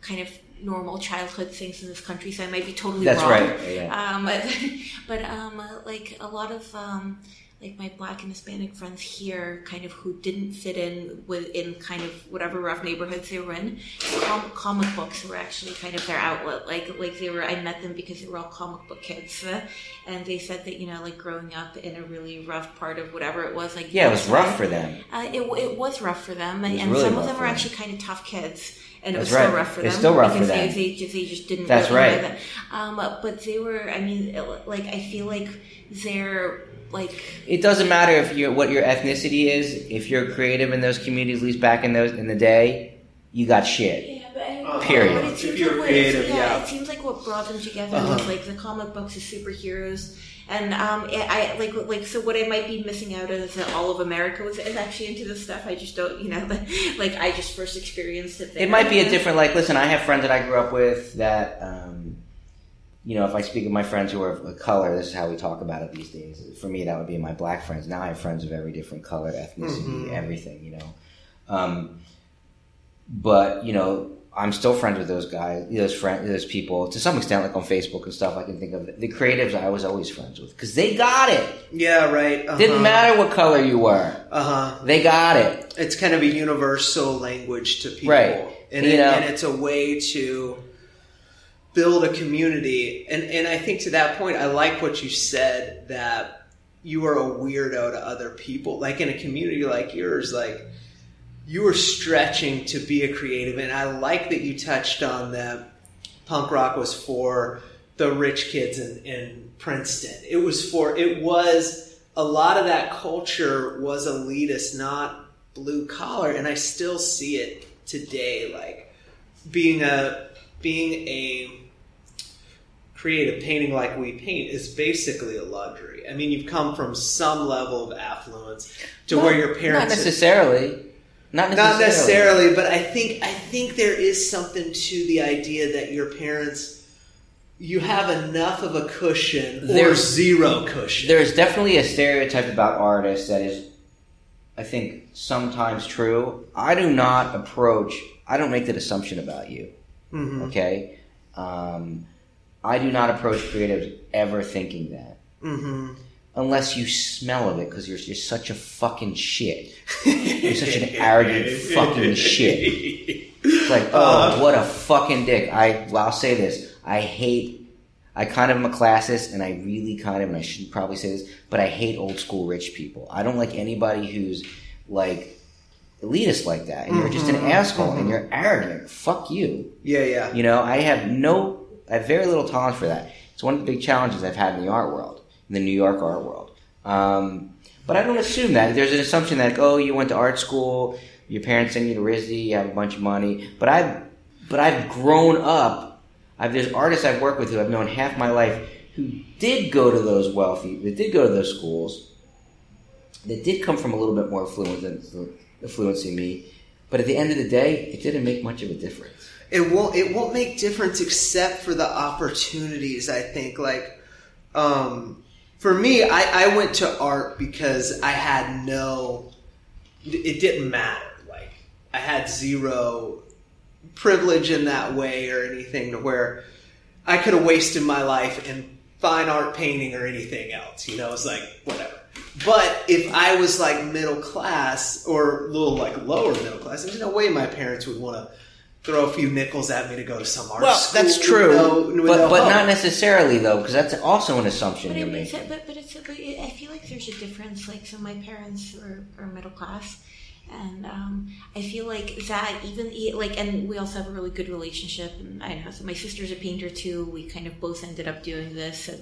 kind of normal childhood things in this country, so I might be totally that's wrong. right. Yeah. Um, <laughs> but um, like a lot of um, like my black and Hispanic friends here, kind of who didn't fit in within kind of whatever rough neighborhoods they were in. Com- comic books were actually kind of their outlet. Like like they were. I met them because they were all comic book kids, uh, <laughs> and they said that you know like growing up in a really rough part of whatever it was. Like Yeah, it was rough for them. uh, it, it was rough for them, and, and really some of them were actually kind of tough kids, and it That's was still rough for It's them. still rough for because them. They, they, just, they just didn't. That's really right. that. Um, but they were. I mean, like I feel like they're like It doesn't matter if you're what your ethnicity is. If you're creative in those communities, at least back in those in the day, you got shit. Yeah, but I. Period. It seems you're like what, yeah, yeah. it seems like what brought them together Uh-huh. was like the comic books, the superheroes, and um, I I- like like so. What I might be missing out on is that all of America was is actually into this stuff. I just don't, you know, <laughs> like I just first experienced it. There. It might be a different. Like, listen, I have friends that I grew up with that. Um, you know, if I speak of my friends who are of color, this is how we talk about it these days. For me, that would be my black friends. Now I have friends of every different color, ethnicity, Mhm. everything. You know, um, but you know, I'm still friends with those guys, those friends, those people to some extent, like on Facebook and stuff. I can think of the creatives. I was always friends with because they got it. Yeah, right. Uh-huh. Didn't matter what color you were, Uh huh. they got it. It's kind of a universal language to people, Right. And, You it, know- and it's a way to build a community. And and I think to that point, I like what you said that you are a weirdo to other people. Like in a community like yours, like you were stretching to be a creative, and I like that you touched on that. Punk rock was for the rich kids in, in Princeton. It was for it was a lot of that culture was elitist, not blue collar, and I still see it today. Like being a being a creative painting like we paint is basically a luxury. I mean, you've come from some level of affluence to where your Not parents necessarily. Not necessarily. not necessarily, but I think I think there is something to the idea that your parents you have enough of a cushion or There's- zero cushion. There's definitely a stereotype about artists that is, I think, sometimes true. I do not approach. I don't make that assumption about you. Mhm. Okay, um, I do not approach creatives ever thinking that, Mhm. Unless you smell of it because you're just such a fucking shit. <laughs> You're such an arrogant fucking shit. It's like, oh, what a fucking dick. I, well, I'll say this. I hate, I kind of am a classist, and I really kind of, and I should probably say this, but I hate old school rich people. I don't like anybody who's like elitist like that, and you're just an Mhm, asshole, and mhm. you're arrogant. Fuck you. Yeah, yeah. You know, I have no, I have very little tolerance for that. It's one of the big challenges I've had in the art world, the New York art world. Um, but I don't assume that. There's an assumption that, oh, you went to art school, your parents send you to RISD, you have a bunch of money. But I've, but I've grown up. I've, there's artists I've worked with who I've known half my life who did go to those wealthy, that did go to those schools, that did come from a little bit more affluent than affluency than me. But at the end of the day, it didn't make much of a difference. It won't it won't make difference except for the opportunities, I think. Like um for me, I, I went to art because I had no it didn't matter. Like I had zero privilege in that way or anything to where I could have wasted my life in fine art painting or anything else. You know, it's like whatever. But if I was like middle class or a little like lower middle class, there's no way my parents would want to throw a few nickels at me to go to some art Well, school. that's true, no- with but no but hope. not necessarily though, because that's also an assumption But, you're it, it's, making. but, but it's but it, I feel like there's a difference. Like, so my parents are, are middle class, and um, I feel like that even like, and we also have a really good relationship. And I know so my sister's a painter too. We kind of both ended up doing this at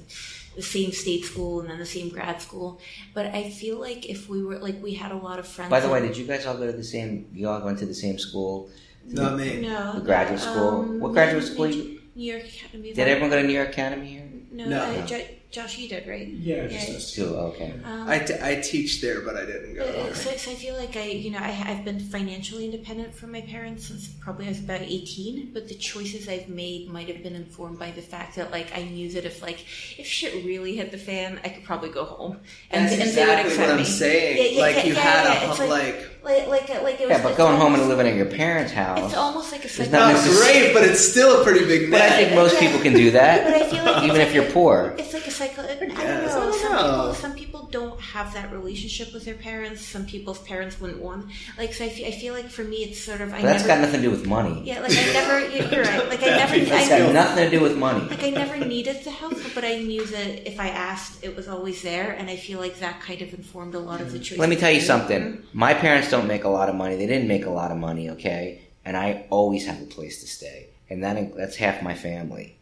the same state school and then the same grad school. But I feel like if we were like we had a lot of friends. By the way, did you guys all go to the same? You all went to the same school Not me. No. Graduate school. Um, What graduate school New, you- New York Academy. Did everyone go to New York Academy here? No, No. Jo- Josh, you did, right? Yeah, just Yeah. us Too. two. Okay. Um, I, t- I teach there, but I didn't go. So, so I feel like I, you know, I, I've been financially independent from my parents since probably I was about eighteen. But the choices I've made might have been informed by the fact that, like, I knew that if, like, if shit really hit the fan, I could probably go home and, That's and they would exactly what I'm me. saying. Yeah, yeah, like yeah, you yeah, had yeah, a it's like, like- Like, like, like it was. Yeah, but going home and living at your parents' house. It's almost like a It's psycho- not not necess- great, but it's still a pretty big But I think most people can do that, But I feel like even it's if you're poor. It's like a I don't know. Some people, some people don't have that relationship with their parents. Some people's parents wouldn't want. Like, so I feel, I feel like for me, it's sort of. I But that's never, got nothing to do with money. Yeah, like I never. You're right. Like I never. That's I, got nothing to do with money. like I never needed the help, but I knew that if I asked, it was always there, and I feel like that kind of informed a lot of the choices. Let me tell you something. My parents don't make a lot of money. They didn't make a lot of money, okay? And I always have a place to stay. And that that's half my family.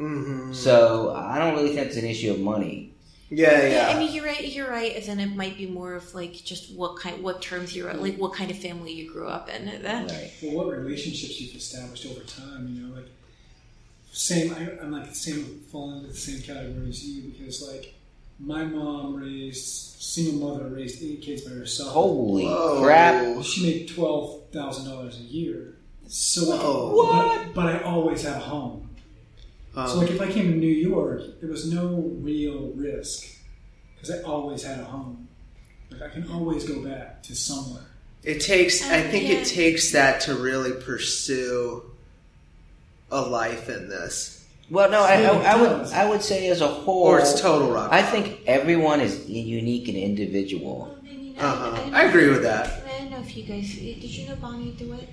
Hmm So I don't really think it's an issue of money. Yeah, Yeah, yeah. I mean, you're right. You're right. And then it might be more of like just what kind, what terms you're like, what kind of family you grew up in. That, Right. Well, what relationships you've established over time, you know, like same. I, I'm like the same, falling into the same category as you because like my mom raised single mother raised eight kids by herself. Holy Whoa. crap. She made twelve thousand dollars a year. So like, Whoa. But, but I always had a home. Um, So like if I came to New York, there was no real risk because I always had a home. Like I can always go back to somewhere. It takes. I Um, think yeah. it takes that to really pursue a life in this, Well, no, I, I, I would. I would say as a whole, or it's total rock. I think everyone is unique and individual. Well, I mean, I- Uh-huh. I don't I agree with that. I don't know if you guys did. You know Bonnie DeWitt?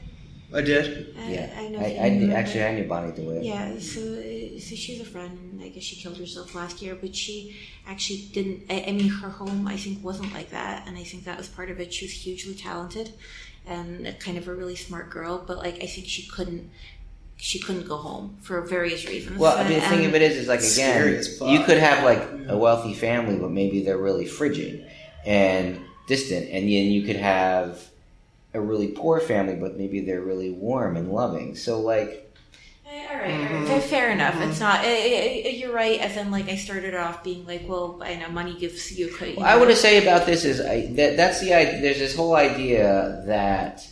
I did. I, Yeah, I know. I, I, you did- actually her. I knew Bonnie DeWitt. Yeah, so uh, so she's a friend, and I guess she killed herself last year. But she actually didn't. I, I mean, her home I think wasn't like that, and I think that was part of it. She was hugely talented, and a kind of a really smart girl. But like, I think she couldn't. She couldn't go home for various reasons. Well, I mean, the thing of it is, is like again, you could have like a wealthy family, but maybe they're really frigid and distant, and then you could have a really poor family, but maybe they're really warm and loving. So, like, Eh, All right, all right. Mhm. Fair, fair enough. Mhm. It's not. eh, eh, eh, You're right. As in, like, I started off being like, well, I know money gives you. you What I want to say about this is I, that that's the idea. There's this whole idea that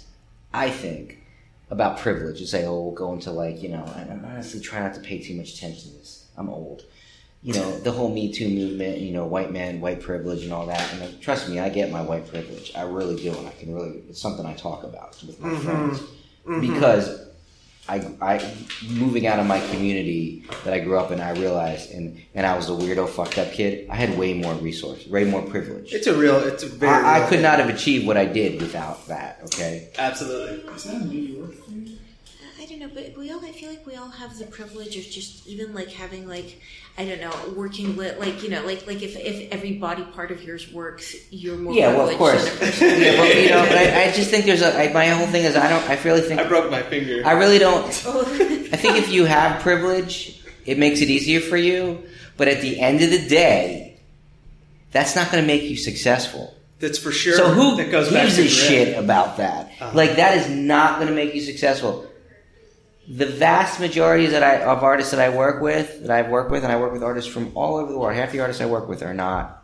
I think about privilege. You say, "Oh, we'll go into like you know." And I honestly try not to pay too much attention to this. I'm old. You know, the whole Me Too movement. You know, white man, white privilege, and all that. And uh, trust me, I get my white privilege. I really do, and I can really. It's something I talk about with my Mhm. friends Mhm. because. I, I moving out of my community that I grew up in, I realized, and, and I was a weirdo, fucked up kid. I had way more resources, way more privilege. It's a real. It's a very. I, I could not have achieved what I did without that. Okay, Absolutely. Is that a New York thing? I don't know, but we all. I feel like we all have the privilege of just even like having like I don't know, working with like you know, like like if if every body part of yours works, you're more yeah, well, of course, than yeah, but you know, but I, I just think there's a I, my whole thing is I don't I really think I broke my finger. I really don't. Oh. I think if you have privilege, it makes it easier for you. But at the end of the day, that's not going to make you successful. That's for sure. So who that goes back gives to a grit. shit about that? Uh-huh. Like that is not going to make you successful. The vast majority that I of artists that I work with, that I've worked with, and I work with artists from all over the world. Half the artists I work with are not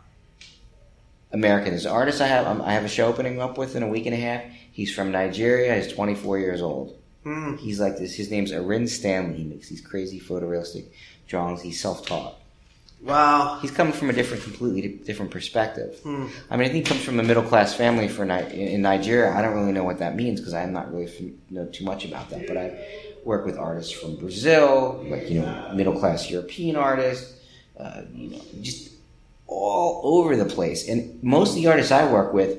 Americans. The artist I have, um, I have a show opening up with in a week and a half. He's from Nigeria. He's 24 years old. Hmm. He's like this. His name's Arinze Stanley. He makes these crazy photorealistic drawings. He's self-taught. Wow. He's coming from a different, completely different perspective. Hmm. I mean, I think he comes from a middle class family for Ni- in Nigeria. I don't really know what that means because I'm not really know too much about that. But I work with artists from Brazil, like you know, middle class European artists, uh, you know, just all over the place. And most of the artists I work with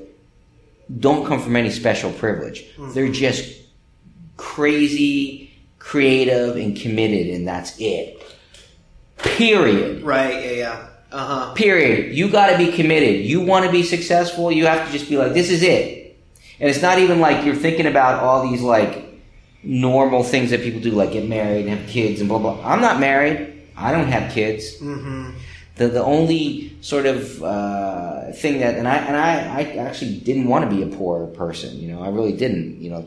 don't come from any special privilege. They're just crazy, creative, and committed, and that's it. Period. Right. Yeah. Yeah. Uh huh. Period. You got to be committed. You want to be successful. You have to just be like, this is it. And it's not even like you're thinking about all these like normal things that people do, like get married and have kids and blah blah. I'm not married. I don't have kids. Mm-hmm. The the only sort of uh, thing that and I and I, I actually didn't want to be a poor person. You know, I really didn't. You know,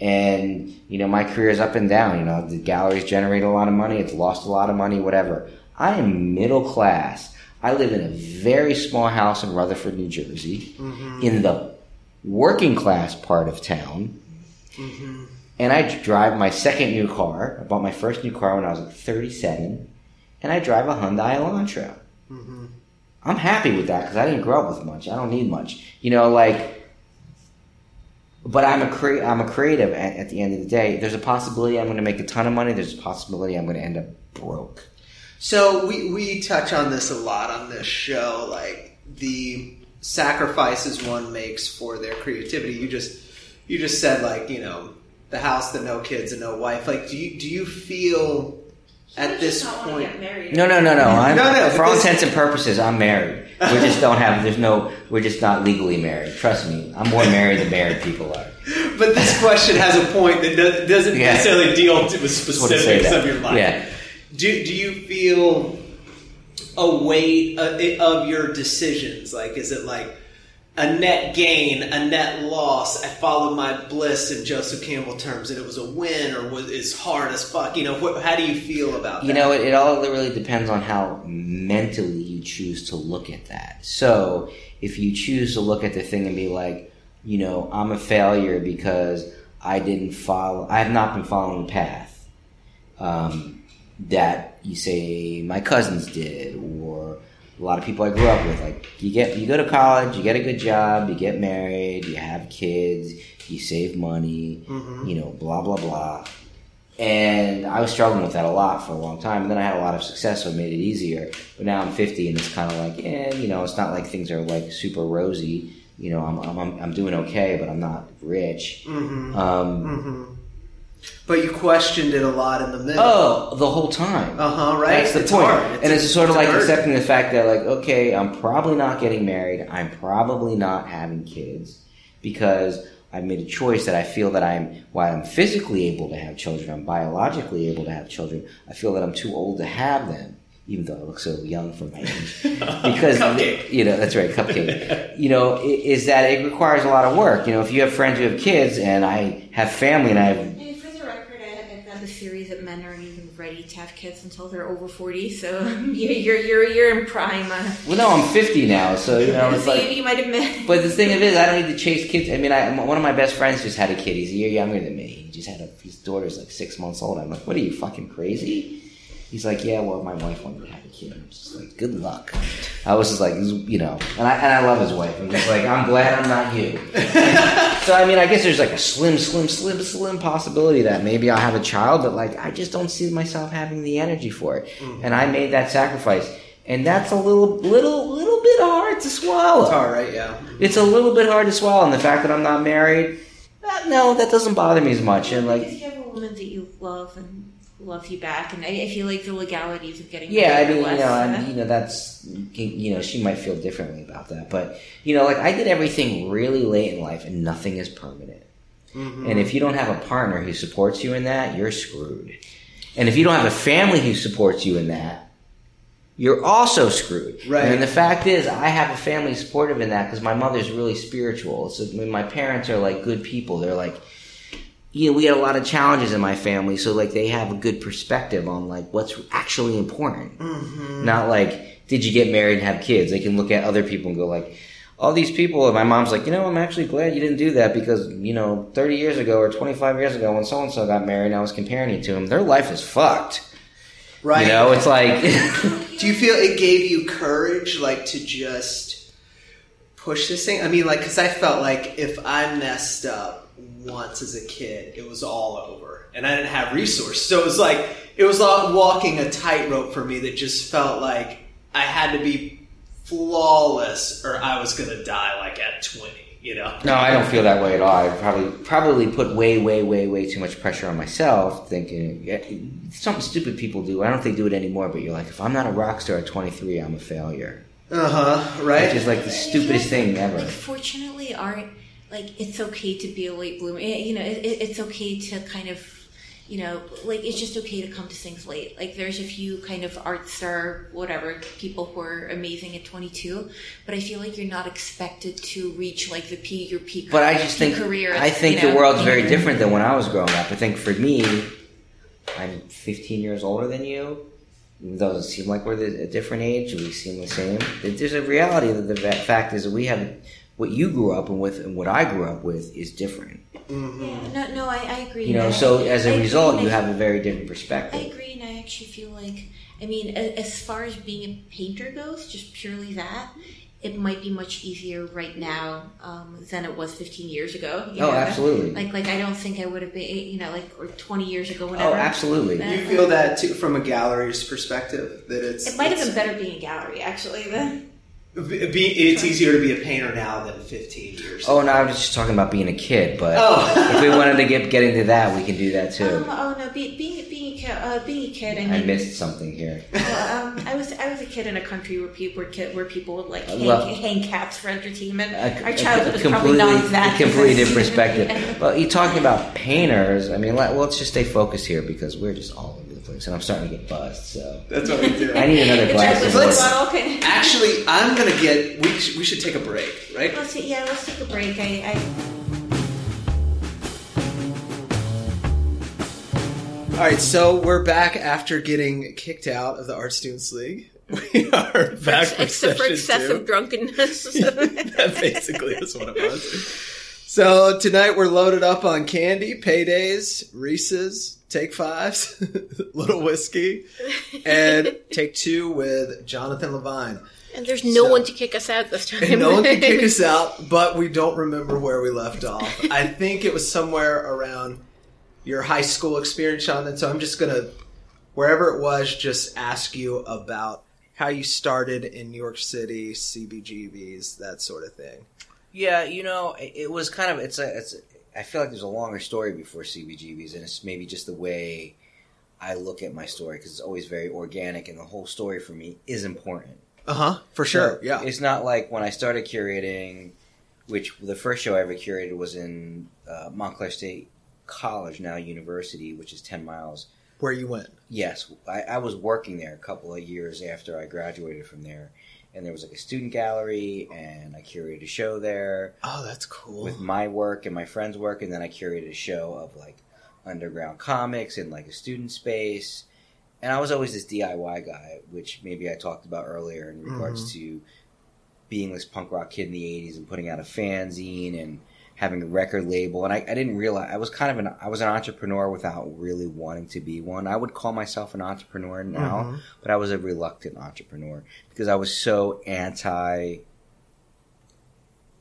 And you know, my career is up and down. You know, the galleries generate a lot of money. It's lost a lot of money. Whatever. I am middle class. I live in a very small house in Rutherford, New Jersey, in the working class part of town. And I drive my second new car. I bought my first new car when I was like 37, and I drive a Hyundai Elantra. Mm-hmm. I'm happy with that because I didn't grow up with much. I don't need much, you know. Like, but I'm a crea- I'm a creative. At, at the end of the day, there's a possibility I'm going to make a ton of money. There's a possibility I'm going to end up broke. So we we touch on this a lot on this show, like the sacrifices one makes for their creativity. You just you just said like you know the house, the no kids, and no wife. Like, do you do you feel at this point? No, no, no, no. I'm, No, no, for all intents and purposes, I'm married. We just don't have. There's no. We're just not legally married. Trust me. I'm more married than married people are. <laughs> But this question has a point that does, doesn't Yeah. necessarily deal with to say specifics that. of your life. Yeah. Do do you feel a weight uh, of your decisions? Like, is it like a net gain, a net loss? I followed my bliss in Joseph Campbell terms, and it was a win, or was it's hard as fuck? You know, what, how do you feel about that? You know, it, it all really depends on how mentally you choose to look at that. So, if you choose to look at the thing and be like, you know, I'm a failure because I didn't follow, I have not been following the path um, that you say my cousins did, or a lot of people I grew up with. Like, you get, you go to college, you get a good job, you get married, you have kids, you save money, you know, blah blah blah. And I was struggling with that a lot for a long time. And then I had a lot of success, so it made it easier. But now I'm 50, and it's kind of like, eh, you know, it's not like things are like super rosy. You know, I'm I'm, I'm doing okay, but I'm not rich. Mm-hmm. Um, But you questioned it a lot in the middle. oh, the whole time. uh huh. Right. That's the It's point. and it's sort of like hard. accepting the fact that, like, okay, I'm probably not getting married. I'm probably not having kids because I've made a choice that I feel that I'm, while I'm physically able to have children, I'm biologically able to have children. I feel that I'm too old to have them, even though I look so young for my age. <laughs> Because, Cupcake. you know, that's right, cupcake. you know, is that it requires a lot of work. You know, if you have friends who have kids and I have family and I have And for the record, I- I've got the theory that men aren't even ready to have kids until they're over forty. So <laughs> you- you're you're you're in prime. Uh, well, no, I'm 50 now, so you know, it's <laughs> so like you, might have been. But the thing of it is, I don't need to chase kids. I mean, I, one of my best friends just had a kid. He's a year younger than me. He just had a, his daughter's like six months old. I'm like, what are you fucking crazy? He's like, yeah, well, my wife wanted to have a kid. I'm just like, good luck. I was just like, you know, and I, and I love his wife. I'm just like, I'm glad I'm not you. so, I mean, I guess there's like a slim, slim, slim, slim possibility that maybe I'll have a child, but like, I just don't see myself having the energy for it. And I made that sacrifice. And that's a little, little, little bit hard to swallow. It's hard, right? Yeah. It's a little bit hard to swallow, and the fact that I'm not married, uh, no, that doesn't bother me as much. And because like, you have a woman that you love and who loves you back, and I, I feel like the legalities of getting yeah, I married are mean, you know, and you know, that's you know, she might feel differently about that, but you know, like I did everything really late in life, and nothing is permanent. Mm-hmm. And if you don't have a partner who supports you in that, you're screwed. And if you don't have a family who supports you in that, you're also screwed. Right. And the fact is, I have a family supportive in that because my mother's really spiritual. So I mean, my parents are like good people. They're like, you know, we had a lot of challenges in my family, so like they have a good perspective on like what's actually important. Mm-hmm. Not like, did you get married and have kids? They can look at other people and go like, all these people. And my mom's like, you know, I'm actually glad you didn't do that because you know, 30 years ago or 25 years ago, when so and so got married, and I was comparing you to them. Their life is fucked. Right. You know, it's like. <laughs> Do you feel it gave you courage, like to just push this thing? I mean, like, because I felt like if I messed up once as a kid, it was all over, and I didn't have resources. So it was like it was like walking a tightrope for me that just felt like I had to be flawless, or I was gonna die like at twenty. You know? No, I don't feel that way at all. I probably probably put way, way, way, way too much pressure on myself, thinking yeah, something stupid people do. I don't think they do it anymore. But you're like, if I'm not a rock star at 23, I'm a failure. Uh huh. Right. Which is like the stupidest thing ever. Like, fortunately, art like it's okay to be a late bloomer. Eh, You know, it, it- it's okay to kind of you know, like it's just okay to come to things late. Like there's a few kind of art star, whatever, people who are amazing at 22, but I feel like you're not expected to reach like the peak, your peak. But I just think career. I think you the world's very different than when I was growing up. I think for me, I'm 15 years older than you. It doesn't seem like we're a different age, we seem the same. There's a reality that the fact is that we have what you grew up and with and what I grew up with is different. Yeah, no, no, I, I agree. You know, so I- as I a agree, result, you I- have a very different perspective. I agree, and I actually feel like, I mean, as far as being a painter goes, just purely that, it might be much easier right now um, than it was 15 years ago. you Oh, know? absolutely. Like, like I don't think I would have been, you know, like or 20 years ago, whatever. Oh, absolutely. You feel that too from a gallery's perspective that it's It might have been better being a gallery, actually. Than be, be- it's easier to be a painter now than 15 years. Oh no, I was just talking about being a kid, but Oh. if we wanted to get get into that, we can do that too. um, oh no, be, being being a kid, uh, being a kid. I mean, I missed something here. well, um, I was I was a kid in a country where people were kid, where people would like hang, Well- hang cats for entertainment. A- Our a- childhood a was probably not that. a completely different perspective. <laughs> Well, you're talking about painters. I mean, let, let's just stay focused here because we're just all over place, and I'm starting to get buzzed. So That's what we do. I need another glass like of whiskey bottle, okay. Actually, I'm gonna get. We should, we should take a break, right? Let's see, yeah, let's take a break. I, I All right, so we're back after getting kicked out of the Art Students League. <laughs> We are back for except for session excessive two. drunkenness. <laughs> that basically is what it was. So tonight we're loaded up on candy, paydays, Reese's, take fives, <laughs> little whiskey, and <laughs> take two with Jonathan Levine. and there's no So- one to kick us out this time. And no one can kick us out, but we don't remember where we left off. I think it was somewhere around your high school experience, Jonathan. So I'm just gonna, wherever it was, just ask you about how you started in New York City, CBGBs, that sort of thing. Yeah, you know, it it was kind of it's a it's. I feel like there's a longer story before CBGBs, and it's maybe just the way I look at my story because it's always very organic, and the whole story for me is important. Uh huh. For sure. So, yeah. It's not like when I started curating, which the first show I ever curated was in uh, Montclair State College, now university, which is 10 miles. Where you went. Yes, I, I was working there a couple of years after I graduated from there. And there was like a student gallery, and I curated a show there Oh, that's cool. with my work and my friends' work, and then I curated a show of like underground comics in like a student space. And I was always this DIY guy, which maybe I talked about earlier in regards mm-hmm. to being this punk rock kid in the '80s and putting out a fanzine and having a record label. And I, I didn't realize I was kind of an I was an entrepreneur without really wanting to be one. I would call myself an entrepreneur now, Mhm. but I was a reluctant entrepreneur because I was so anti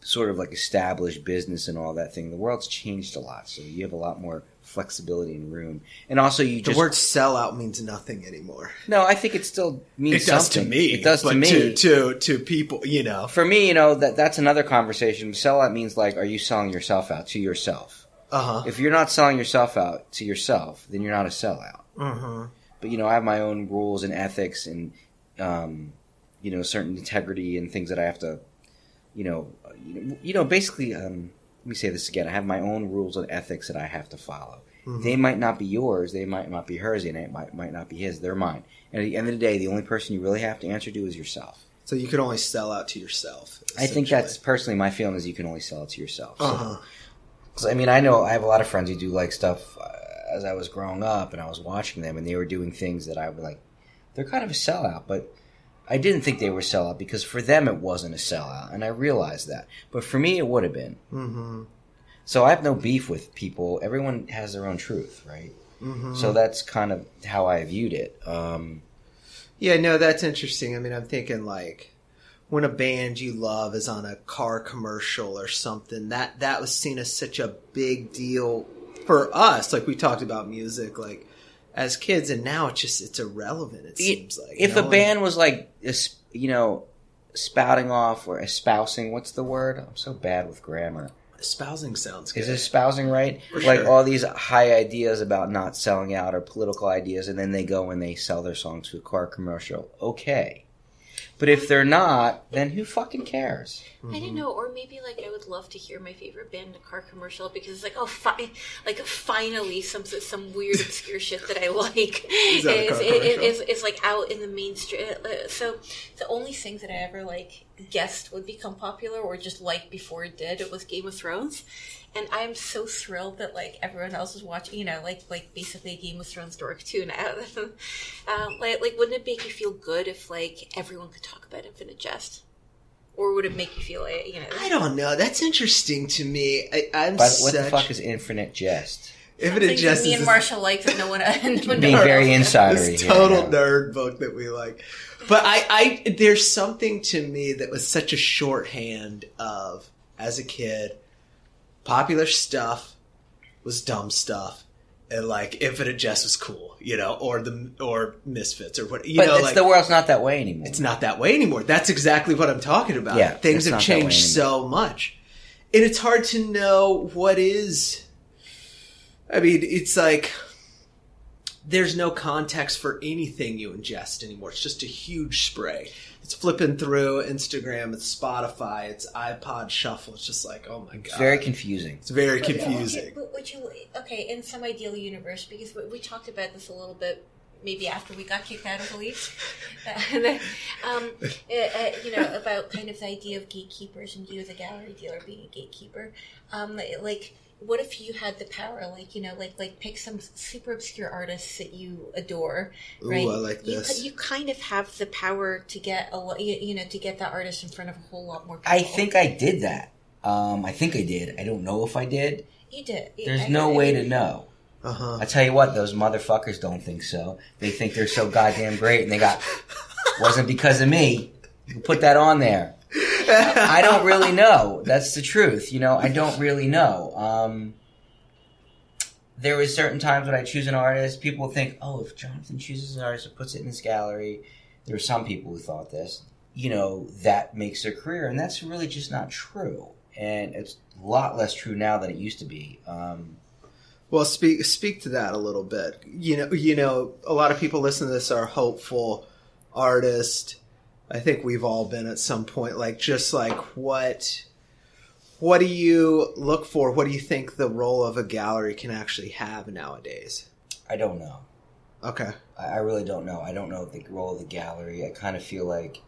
sort of like established business and all that thing. The world's changed a lot, so you have a lot more flexibility and room. And also, you the just word sellout means nothing anymore. no. I think it still means It does something. to me. It does to me. To, to to people, you know. For me, you know that that's another conversation. Sellout means like, are you selling yourself out to yourself? Uh huh. If you're not selling yourself out to yourself, then you're not a sellout. Mm-hmm. But you know, I have my own rules and ethics, and um, you know, certain integrity and things that I have to, you know, you know, you know basically. Um, let me say this again. I have my own rules and ethics that I have to follow. They might not be yours. They might not be hers, and it might might not be his. They're mine. And at the end of the day, the only person you really have to answer to is yourself. So you can only sell out to yourself. I think that's personally my feeling is you can only sell it to yourself. So- Uh huh. 'cause, I mean, I know I have a lot of friends who do like stuff uh, as I was growing up, and I was watching them, and they were doing things that I would like. They're kind of a sellout, but I didn't think they were sellout because for them it wasn't a sellout, and I realized that. But for me, it would have been. Mm-hmm. So I have no beef with people. Everyone has their own truth, right? Mm-hmm. So that's kind of how I viewed it. Um, Yeah, no, that's interesting. I mean, I'm thinking like when a band you love is on a car commercial or something, that that was seen as such a big deal for us. Like we talked about music, like as kids, and now it's just it's irrelevant. It seems like if you a band was like, you know, spouting off or espousing, what's the word? I'm so bad with grammar. Espousing sounds good. Is espousing right? For like sure. all these high ideas about not selling out or political ideas, and then they go and they sell their songs to a car commercial. Okay, But if they're not, then who fucking cares? I don't know, or maybe like I would love to hear my favorite band in a car commercial because it's like, oh, fi- like finally some some weird obscure shit that I like Is that a car is, is, is, is like out in the mainstream. Uh, So the only thing that I ever like guessed would become popular or just like before it did, it was Game of Thrones. And I'm so thrilled that like everyone else is watching, you know, like like basically a Game of Thrones dork too now. um, like, like, wouldn't it make you feel good if like everyone could talk about Infinite Jest? Or would it make you feel like you know? I don't know. That's interesting to me. I, I'm But such what the fuck is infinite jest? Infinite Things Justice that me and is- Marshall like that no one, <laughs> no one Being knows. very insidery this here. total yeah. nerd book that we like. But I, I, there's something to me that was such a shorthand of as a kid, popular stuff was dumb stuff, and like Infinite Jest was cool, you know, or the or Misfits or what, you But know, it's like the world's not that way anymore. it's not that way anymore. That's exactly what I'm talking about. Yeah, things have not that way changed so much, and it's hard to know what is. I mean, it's like there's no context for anything you ingest anymore. It's just a huge spray. It's flipping through Instagram, it's Spotify, it's iPod Shuffle. It's just like, oh my god, It's very confusing. it's very But, okay, confusing. but would you okay in some ideal universe because we, we talked about this a little bit maybe after we got kicked out of the league <laughs> um, uh, uh, you know about kind of the idea of gatekeepers and you as a gallery dealer being a gatekeeper um, like what if you had the power like you know like like pick some super obscure artists that you adore Ooh, right I like you, this. you kind of have the power to get a lot you, you know to get that artist in front of a whole lot more people I think I did that. Um, I think I did. I don't know if I did. you did There's I- no I- way to know. Uh huh. I tell you what, those motherfuckers don't think so. They think they're so goddamn great, and they got <laughs> wasn't because of me. You put that on there. I don't really know. That's the truth. You know, I don't really know. Um, there was certain times when I choose an artist, people think, "Oh, if Jonathan chooses an artist and puts it in his gallery," there were some people who thought this. You know, that makes their career, and that's really just not true. And it's a lot less true now than it used to be. Um, Well, speak speak to that a little bit. You know, you know, a lot of people listen to this are hopeful artists. I think we've all been at some point. Like, just like what what do you look for? What do you think the role of a gallery can actually have nowadays? I don't know. Okay, I I really don't know. I don't know the role of the gallery. I kind of feel like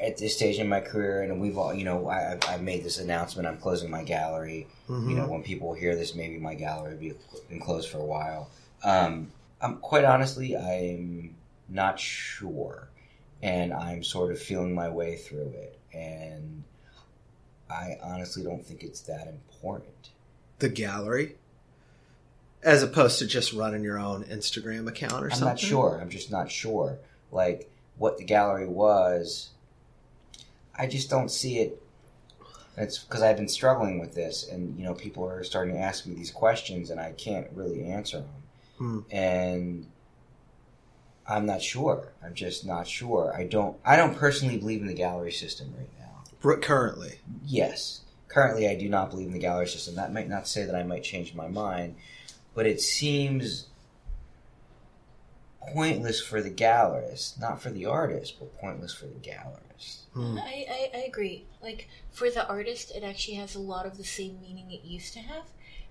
at this stage in my career, and we've all, you know, I, I've- I've made this announcement. I'm closing my gallery. Mhm. You know, when people hear this, maybe my gallery will be been closed for a while. Um, I'm quite honestly, I'm not sure, and I'm sort of feeling my way through it, and I honestly don't think it's that important. the gallery, as opposed to just running your own Instagram account or something? I'm not sure. I'm just not sure. Like what the gallery was. I just don't see it. It's because I've been struggling with this, and you know, people are starting to ask me these questions, and I can't really answer them. Hmm. And I'm not sure. I'm just not sure. I don't. I don't personally believe in the gallery system right now. R- Currently, Yes. Currently, I do not believe in the gallery system. That might not say that I might change my mind, but it seems pointless for the gallerist, not for the artist, but pointless for the gallerist. Hmm. I, I, I agree. Like for the artist, it actually has a lot of the same meaning it used to have,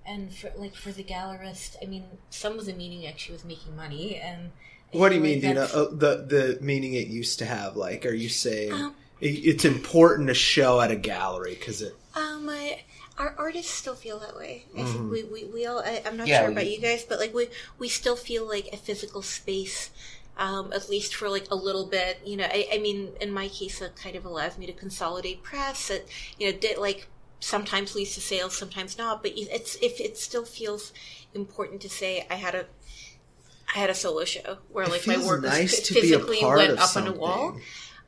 and for like for the gallerist, I mean, some of the meaning actually was making money. And I What do you mean, like Dina? that's- Uh, the the meaning it used to have? Like, are you saying Um, it- it's important to show at a gallery because it? Um, I, our artists still feel that way. I Mhm. think we, we, we all. I, I'm not Yeah, sure we- about you guys, but like we we still feel like a physical space. Um, at least for like a little bit, you know. I, I mean, in my case, it kind of allows me to consolidate press. That you know, did like sometimes leads to sales, sometimes not. But it's if it still feels important to say I had a I had a solo show where like my work nice was to be a physically went of up on a wall.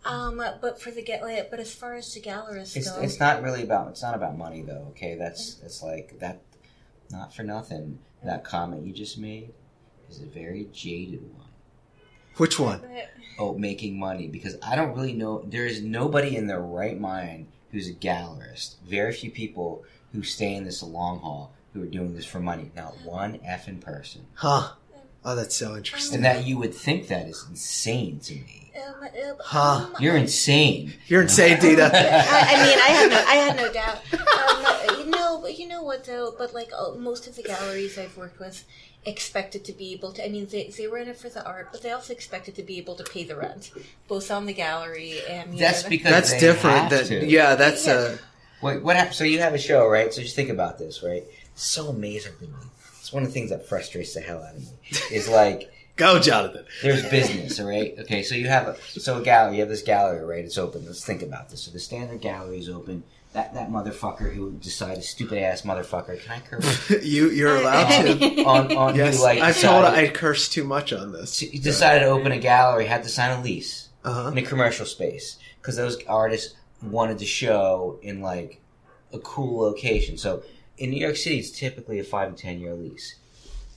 Um, but for the get, but as far as the gallerists It's go, it's not really about it's not about money though. Okay, that's it's like that. Not for nothing. That comment you just made is a very jaded one. Which one? Oh, making money because I don't really know. There is nobody in their right mind who's a gallerist. Very few people who stay in this long haul who are doing this for money. Not one effing person. Huh? Oh, that's so interesting. And that you would think that is insane to me. Um, uh, Huh. um, You're insane. You're insane, Dita. <laughs> I, I mean, I had no, I had no doubt. Um, you know, but you know what though? But like uh, most of the galleries I've worked with expected to be able to. I mean, they they were in it for the art, but they also expected to be able to pay the rent, both on the gallery and. You That's know, because That's they different. have Than to. yeah, that's Yeah. uh What, what happens? So you have a show, right? So just think about this, right? It's so amazing to me. It's one of the things that frustrates the hell out of me. Is like <laughs> go, Jonathan. there's business, all right? Okay, so you have a so a gallery. You have this gallery, right? It's open. Let's think about this. So the standard gallery is open. That that motherfucker who decided, stupid ass motherfucker. Can I curse? <laughs> you you're allowed to. <laughs> on on Yes, who like I've told I curse too much on this. he decided to open a gallery, had to sign a lease Uh in a commercial space because those artists wanted to show in like a cool location. So in New York City, it's typically a five to ten year lease,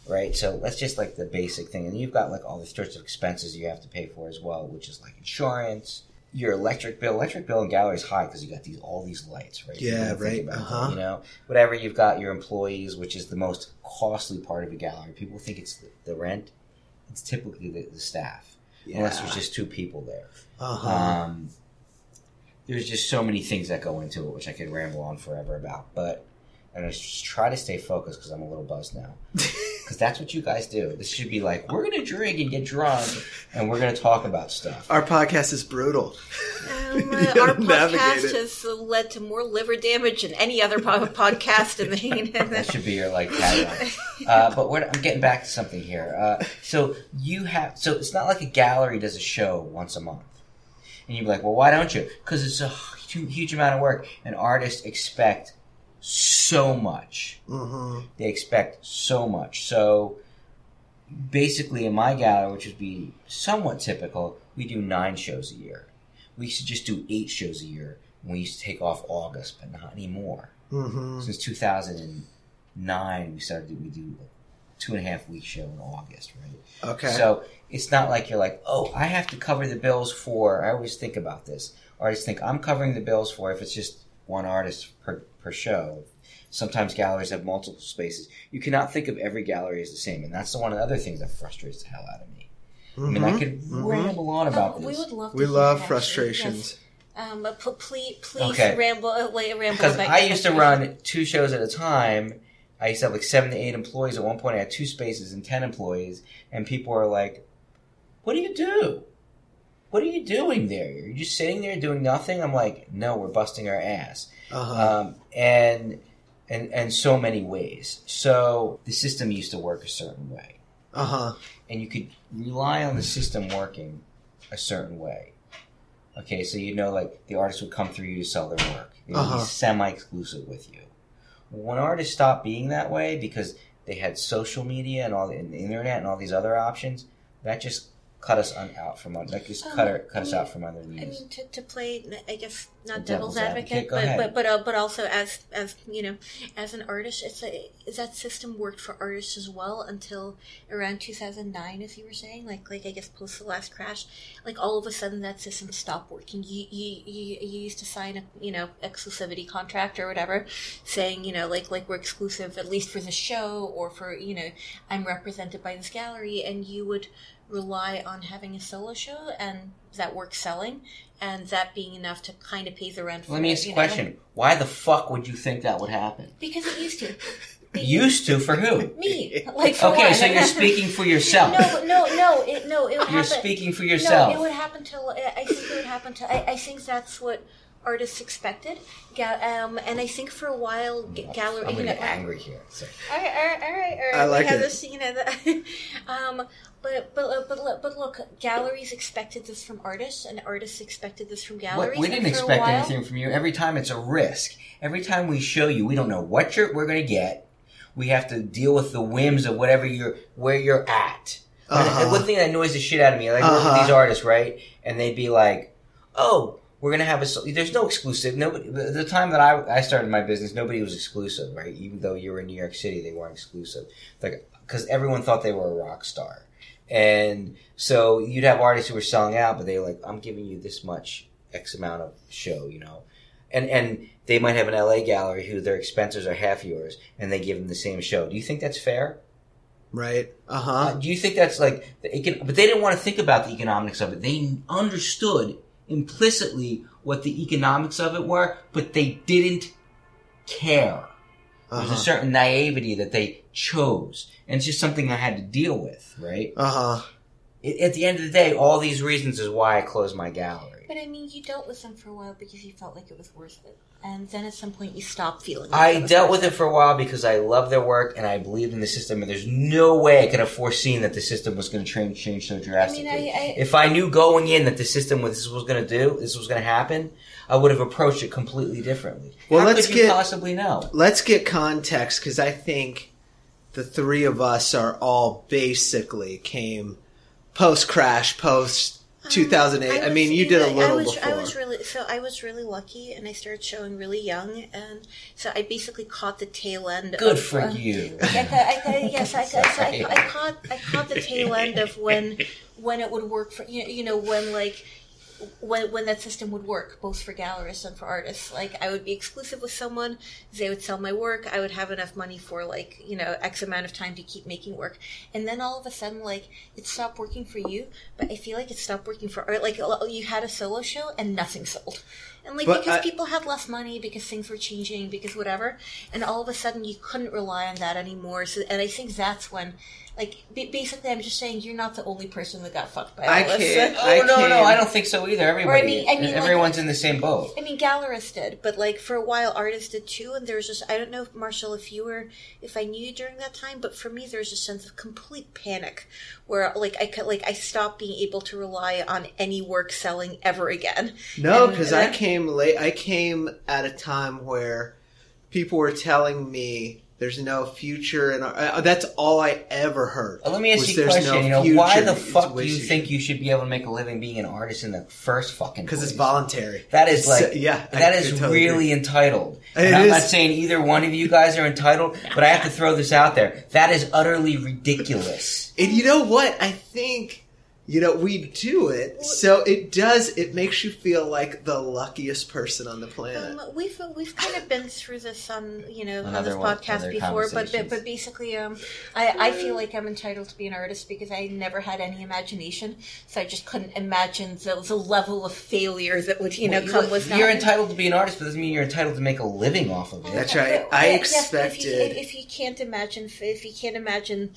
right? So that's just like the basic thing, and you've got like all the sorts of expenses you have to pay for as well, which is like insurance. Your electric bill, electric bill in gallery is high because you got these all these lights, right? Yeah, gotta right, uh-huh. You know, whatever you've got your employees, which is the most costly part of a gallery. People think it's the, the rent. It's typically the, the staff, unless there's just two people there. Uh huh. Um, there's just so many things that go into it, which I could ramble on forever about. But I'm just try to stay focused because I'm a little buzzed now. <laughs> Because that's what you guys do. This should be like we're gonna drink and get drunk, and we're gonna talk about stuff. Our podcast is brutal. Um, <laughs> uh, our podcast has led to more liver damage than any other po- podcast in <laughs> That the. should be your like tagline. Uh, but we're, I'm getting back to something here. Uh, so you have so it's not like a gallery does a show once a month, and you'd be like, well, why don't you? Because it's a huge, huge amount of work, and artists expect so much. hmm They expect so much. So basically, in my gallery, which would be somewhat typical, we do nine shows a year. We used to just do eight shows a year. We used to take off August, but not anymore. hmm Since 2009, we started. We do a two and a half week show in August, right? Okay. So it's not like you're like, oh, I have to cover the bills for. I always think about this. Artists think I'm covering the bills for if it's just one artist per per show. Sometimes galleries have multiple spaces. You cannot think of every gallery as the same, and that's the one of the other things that frustrates the hell out of me. I mean, I Mhm. could Mhm. ramble on about Um, this. we would love. To we love frustrations. Yes. Um, but please, please Okay. ramble, uh, like, ramble Because I used to run two shows at a time. I used to have like seven to eight employees. At one point, I had two spaces and ten employees, and people were like, "What do you do? What are you doing there? You're just sitting there doing nothing?" I'm like, "No, we're busting our ass." Uh-huh. Um, and and and so many ways. So the system used to work a certain way, Uh huh. and you could rely on the system working a certain way. Okay, so you know, like the artist would come through you to sell their work. They would Uh-huh. be semi-exclusive with you. When artists stopped being that way because they had social media and all the, and the internet and all these other options, that just cut us un, out from under. That just Um, cut, cut I us mean- out from under I mean, to, to play, I guess not Devil's devil's, advocate, advocate, but but but, uh, but also as as you know, as an artist, it's a that system worked for artists as well until around two thousand nine, as you were saying, like like I guess post the last crash, like all of a sudden that system stopped working. You you you, you used to sign a you know exclusivity contract or whatever, saying you know like like we're exclusive at least for the show or for you know I'm represented by this gallery, and you would rely on having a solo show and that work selling and that being enough to kind of pay the rent for Let me ask you a know? question. Why the fuck would you think that would happen? because it used to <laughs> Used to for who? <laughs> me like for Okay, one. so you're speaking for yourself. <laughs> no no no it, no it would You're happen speaking for yourself. no it would happen to I I think it would happen to I, I think that's what artists expected Ga- um, and I think for a while g- gallery I'm you gonna know, get angry here. So, All right, all right, all right, all right. I like we have it. This, you know, the, <laughs> um, but but uh, but look- but look, galleries expected this from artists, and artists expected this from What- galleries. we didn't expect while- anything from you. Every time it's a risk. Every time we show you, we don't know what you're, we're going to get. We have to deal with the whims of whatever you're, where you're at. Uh-huh. And one thing that annoys the shit out of me, like I work with Uh-huh. these artists, right? And they'd be like, "Oh, we're gonna have a." There's no exclusive. Nobody. The the time that I I started my business, nobody was exclusive, right? Even though you were in New York City, they weren't exclusive. Like because everyone thought they were a rock star, and so you'd have artists who were selling out, but they were like, "I'm giving you this much X amount of show," you know, and and they might have an LA gallery who their expenses are half yours, and they give them the same show. Do you think that's fair? Right. Uh Uh, huh. do you think that's like the econ- but they didn't want to think about the economics of it. They understood implicitly what the economics of it were, but they didn't care. There was a Uh certain naivety that they chose, and it's just something I had to deal with. Right. Uh huh. At the end of the day, all these reasons is why I closed my gallery. But I mean, you dealt with them for a while because you felt like it was worth it, and then at some point you stopped feeling. Like I it dealt with it for a while because I love their work and I believed in the system. And there's no way I could have foreseen that the system was going to change, change so drastically. I, I- if I knew going in that the system was this was going to do, this was going to happen, I would have approached it completely differently. Well, How let's could you get- possibly know? Let's get context because I think the three of us are all basically came post crash, post 2008. I, was- mean, you did a know, little I was, before. I was really so I was really lucky, and I started showing really young, and so I basically caught the tail end. Good of, for uh, you. I, ca- I, ca- yes, I, ca- so I, <laughs> I caught I caught the tail end of when when it would work for you. You know when like when when that system would work both for gallerists and for artists. Like I would be exclusive with someone, they would sell my work. I would have enough money for like you know x amount of time to keep making work, and then all of a sudden like it stopped working for you. But I feel like it stopped working for art. Like you had a solo show and nothing sold. And like But because I- people had less money, because things were changing, because whatever, and all of a sudden you couldn't rely on that anymore. So, and I think that's when, like, basically, I'm just saying you're not the only person that got fucked by all I this. can't- <laughs> Oh I no, no, I don't think so either. Everybody, mean- I mean, like- everyone's in the same boat. I mean, gallerists did, but like for a while, artists did too. And there was just I don't know if Marshall, if you were, if I knew you during that time, but for me, there was a sense of complete panic where like I could like I stopped being able to rely on any work selling ever again. No, because I came late. I came at a time where people were telling me there's no future, and uh, that's all I ever heard. Uh, Let me ask you a question. no you know, why the fuck do you think you should be able to make a living being an artist in the first fucking? Because it's voluntary. That is like yeah, I that is totally really agree. entitled. It And I'm not saying either one of you guys are entitled, but I have to throw this out there. That is utterly ridiculous. And you know what? I think you know we do it, so it does. It makes you feel like the luckiest person on the planet. Um, we've we've kind of been through this on you know on this one- podcast other before, but, but basically, um, I I feel like I'm entitled to be an artist because I never had any imagination, so I just couldn't imagine the, the level of failure that would you know Well, come with that. you're that. entitled to be an artist, but doesn't mean you're entitled to make a living off of it. That's right. I yes, but if you, if you can't imagine if you can't imagine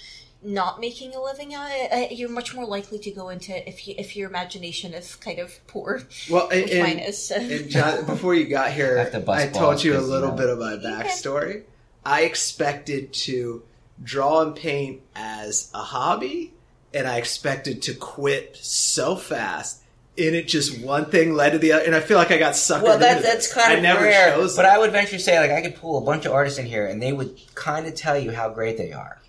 not making a living at it, uh, you're much more likely to go into if you if your imagination is kind of poor, Well, and, which mine and, is. and John, before you got here, have to bust I told you a 'cause, you little know. bit of my You can- backstory. I expected to draw and paint as a hobby, and I expected to quit so fast. And it just one thing led to the other, and I feel like I got sucked. Well, into that, this. that's kind I of never rare, chose but. I would venture to say, like, I could pull a bunch of artists in here, and they would kind of tell you how great they are,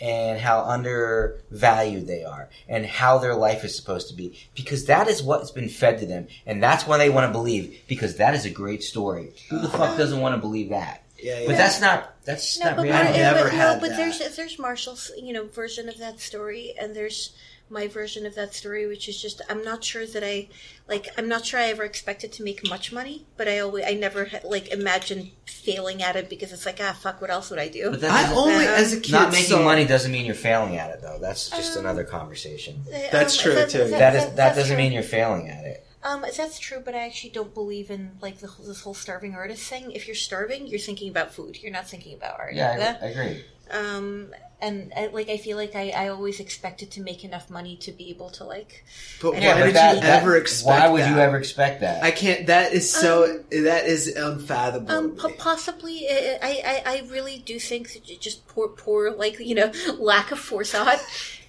and how undervalued they are, and how their life is supposed to be, because that is what's been fed to them, and that's why they want to believe, because that is a great story. Who the fuck doesn't want to believe that? yeah, yeah. But that's not that's No, not but, reality. but, never but, had no, but that. there's there's Marshall's you know version of that story, and there's my version of that story, which is just I'm not sure that I like I'm not sure I ever expected to make much money, but I always I never like imagined failing at it because it's like ah fuck what else would I do? But that I doesn't- only Uh, as a kid not making saw- money doesn't mean you're failing at it, though. That's just Um, another conversation. That's true, too. That is that that's doesn't true. mean you're failing at it. Um, that's true, but I actually don't believe in like the, this whole starving artist thing. If you're starving, you're thinking about food. You're not thinking about art. Yeah, I, I agree. um and I, like i feel like I, I always expected to make enough money to be able to like But why Yeah, but did that- you that- ever expect? Why would that? you ever expect that? I can't. That is so. Um, that is unfathomable. um po- possibly I, I i I really do think that just poor poor like you know <laughs> lack of foresight,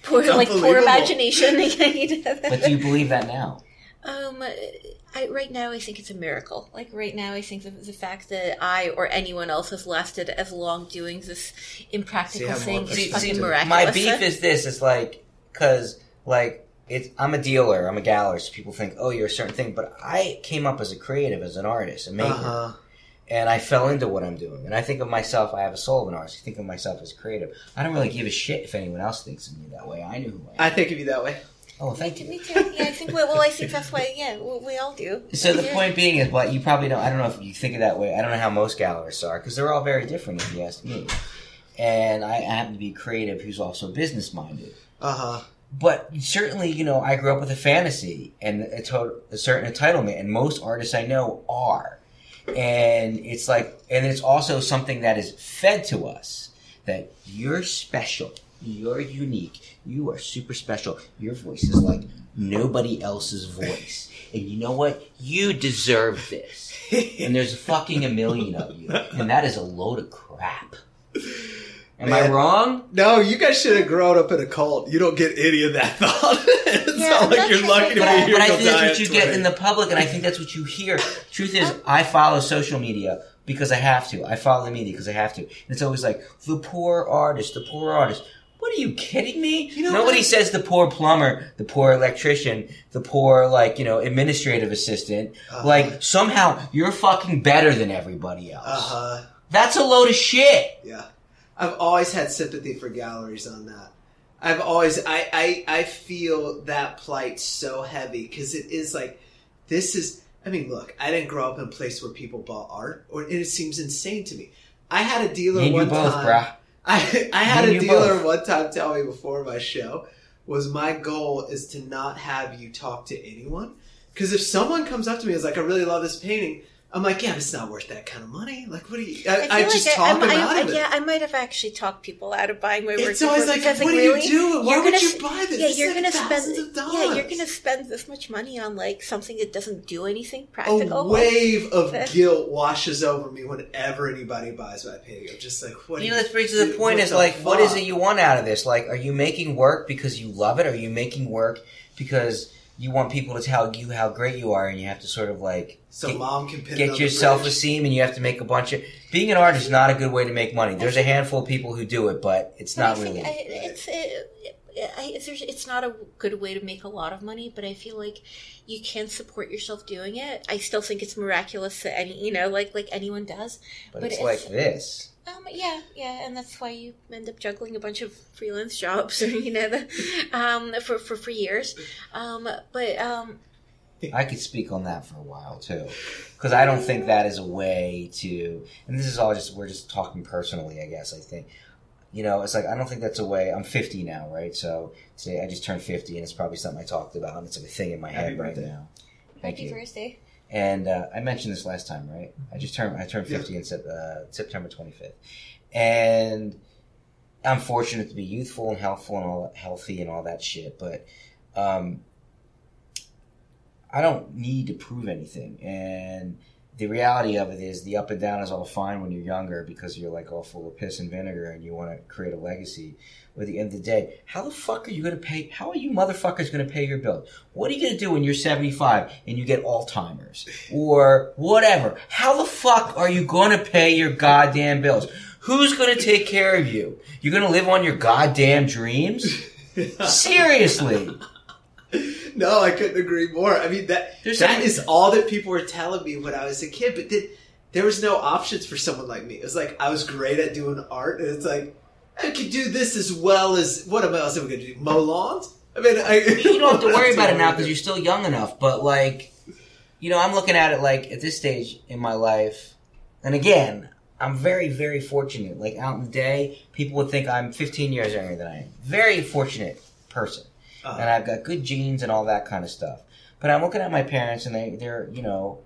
poor like poor imagination <laughs> but do you believe that now? Um I, right now, I think it's a miracle. Like right now, I think the, the fact that I or anyone else has lasted as long doing this impractical See, I have more thing is fucking See, miraculous. My beef is this: it's like because like it's I'm a dealer, I'm a gallerist. So people think, oh, you're a certain thing, but I came up as a creative, as an artist, a maker, Uh-huh. and I fell into what I'm doing. And I think of myself, I have a soul of an artist. I think of myself as creative. I don't really give a shit if anyone else thinks of me that way. I knew who I am. I think of you that way. Oh, thank you. Me too. Yeah, I think. Well, well, I think that's why. Yeah, we, we all do. So the Yeah. point being is, what you probably don't. I don't know if you think of that way. I don't know how most gallerists are because they're all very different, if you ask me. and I happen to be creative who's also business minded. Uh huh. But certainly, you know, I grew up with a fantasy and a, to- a certain entitlement, and most artists I know are. And it's like, and it's also something that is fed to us that you're special, you're unique, you are super special. Your voice is like nobody else's voice. And you know what? You deserve this. And there's fucking a million of you. And that is a load of crap. Am I wrong? No, you guys should have grown up in a cult. You don't get any of that <laughs> thought. it's Yeah, not like you're lucky to be I, here. but I think that's what at you get in the public, and I think that's what you hear. Truth is, I follow social media because I have to. I follow the media because I have to. And it's always like the poor artist, the poor artist. What are you kidding me? You know Nobody says the poor plumber, the poor electrician, the poor like you know administrative assistant. Uh-huh. Like somehow you're fucking better than everybody else. Uh huh. That's a load of shit. Yeah. I've always had sympathy for galleries on that. I've always I I, I feel that plight so heavy because it is like this is I mean look I didn't grow up in a place where people bought art or and it seems insane to me. I had a dealer Me you one both, time. bruh. <laughs> I I had a dealer both. one time tell me before my show was my goal is to not have you talk to anyone because if someone comes up to me and is like I really love this painting I'm like yeah but it's not worth that kind of money like what do you I, I, feel just like talk them I, out I, of it. Yeah, I might have actually talked people out of buying my work. It's always before like, because, what are really, you doing? Why you're would gonna you buy this? Yeah, This is you're like gonna spend. of. Yeah, you're gonna spend this much money on like something that doesn't do anything practical. a wave of That- guilt washes over me whenever anybody buys my painting. I'm just like, what? You do know, this brings to the point is the like, what is it you want out of this? Like, are you making work because you love it? Or are you making work because you want people to tell you how great you are and you have to sort of like So get, mom can pin get the your fridge. self esteem and you have to make a bunch of. Being an artist is not a good way to make money. There's a handful of people who do it, but it's But not think really. I, it's it, I, it's not a good way to make a lot of money, but I feel like you can support yourself doing it. I still think it's miraculous that any you know like like anyone does. but but it's it's- like this. Um, yeah, yeah, and that's why you end up juggling a bunch of freelance jobs, or <laughs> you know, the, um, for, for for years. Um, but um, I could speak on that for a while too, because I don't think that is a way to. And this is all just we're just talking personally, I guess. I think, you know, it's like I don't think that's a way. I'm 50 now, right? So today I just turned 50, and it's probably something I talked about, and it's like a thing in my Happy head right birthday. now. Thank happy you. Thursday. And uh, I mentioned this last time, right? I just turned I turned 50 in Sep- uh, September 25th, and I'm fortunate to be youthful and healthful and all healthy and all that shit. But um, I don't need to prove anything. And the reality of it is, the up and down is all fine when you're younger because you're like all full of piss and vinegar and you want to create a legacy. But at the end of the day, how the fuck are you going to pay? How are you motherfuckers going to pay your bills? What are you going to do when you're 75 and you get Alzheimer's or whatever? How the fuck are you going to pay your goddamn bills? Who's going to take care of you? You're going to live on your goddamn dreams? <laughs> Seriously. No, I couldn't agree more. I mean that There's that is all that people were telling me when I was a kid. But then there was no options for someone like me. It was like I was great at doing art, and it's like I could do this as well as what am I else am I going to do? Mow lawns? I mean, I, you don't have to <laughs> worry about it now because you're still young enough. But like, you know, I'm looking at it like at this stage in my life, and again, I'm very, very fortunate. Like out in the day, people would think I'm 15 years younger than I am. Very fortunate person, Uh, and I've got good genes and all that kind of stuff. But I'm looking at my parents, and they they're you know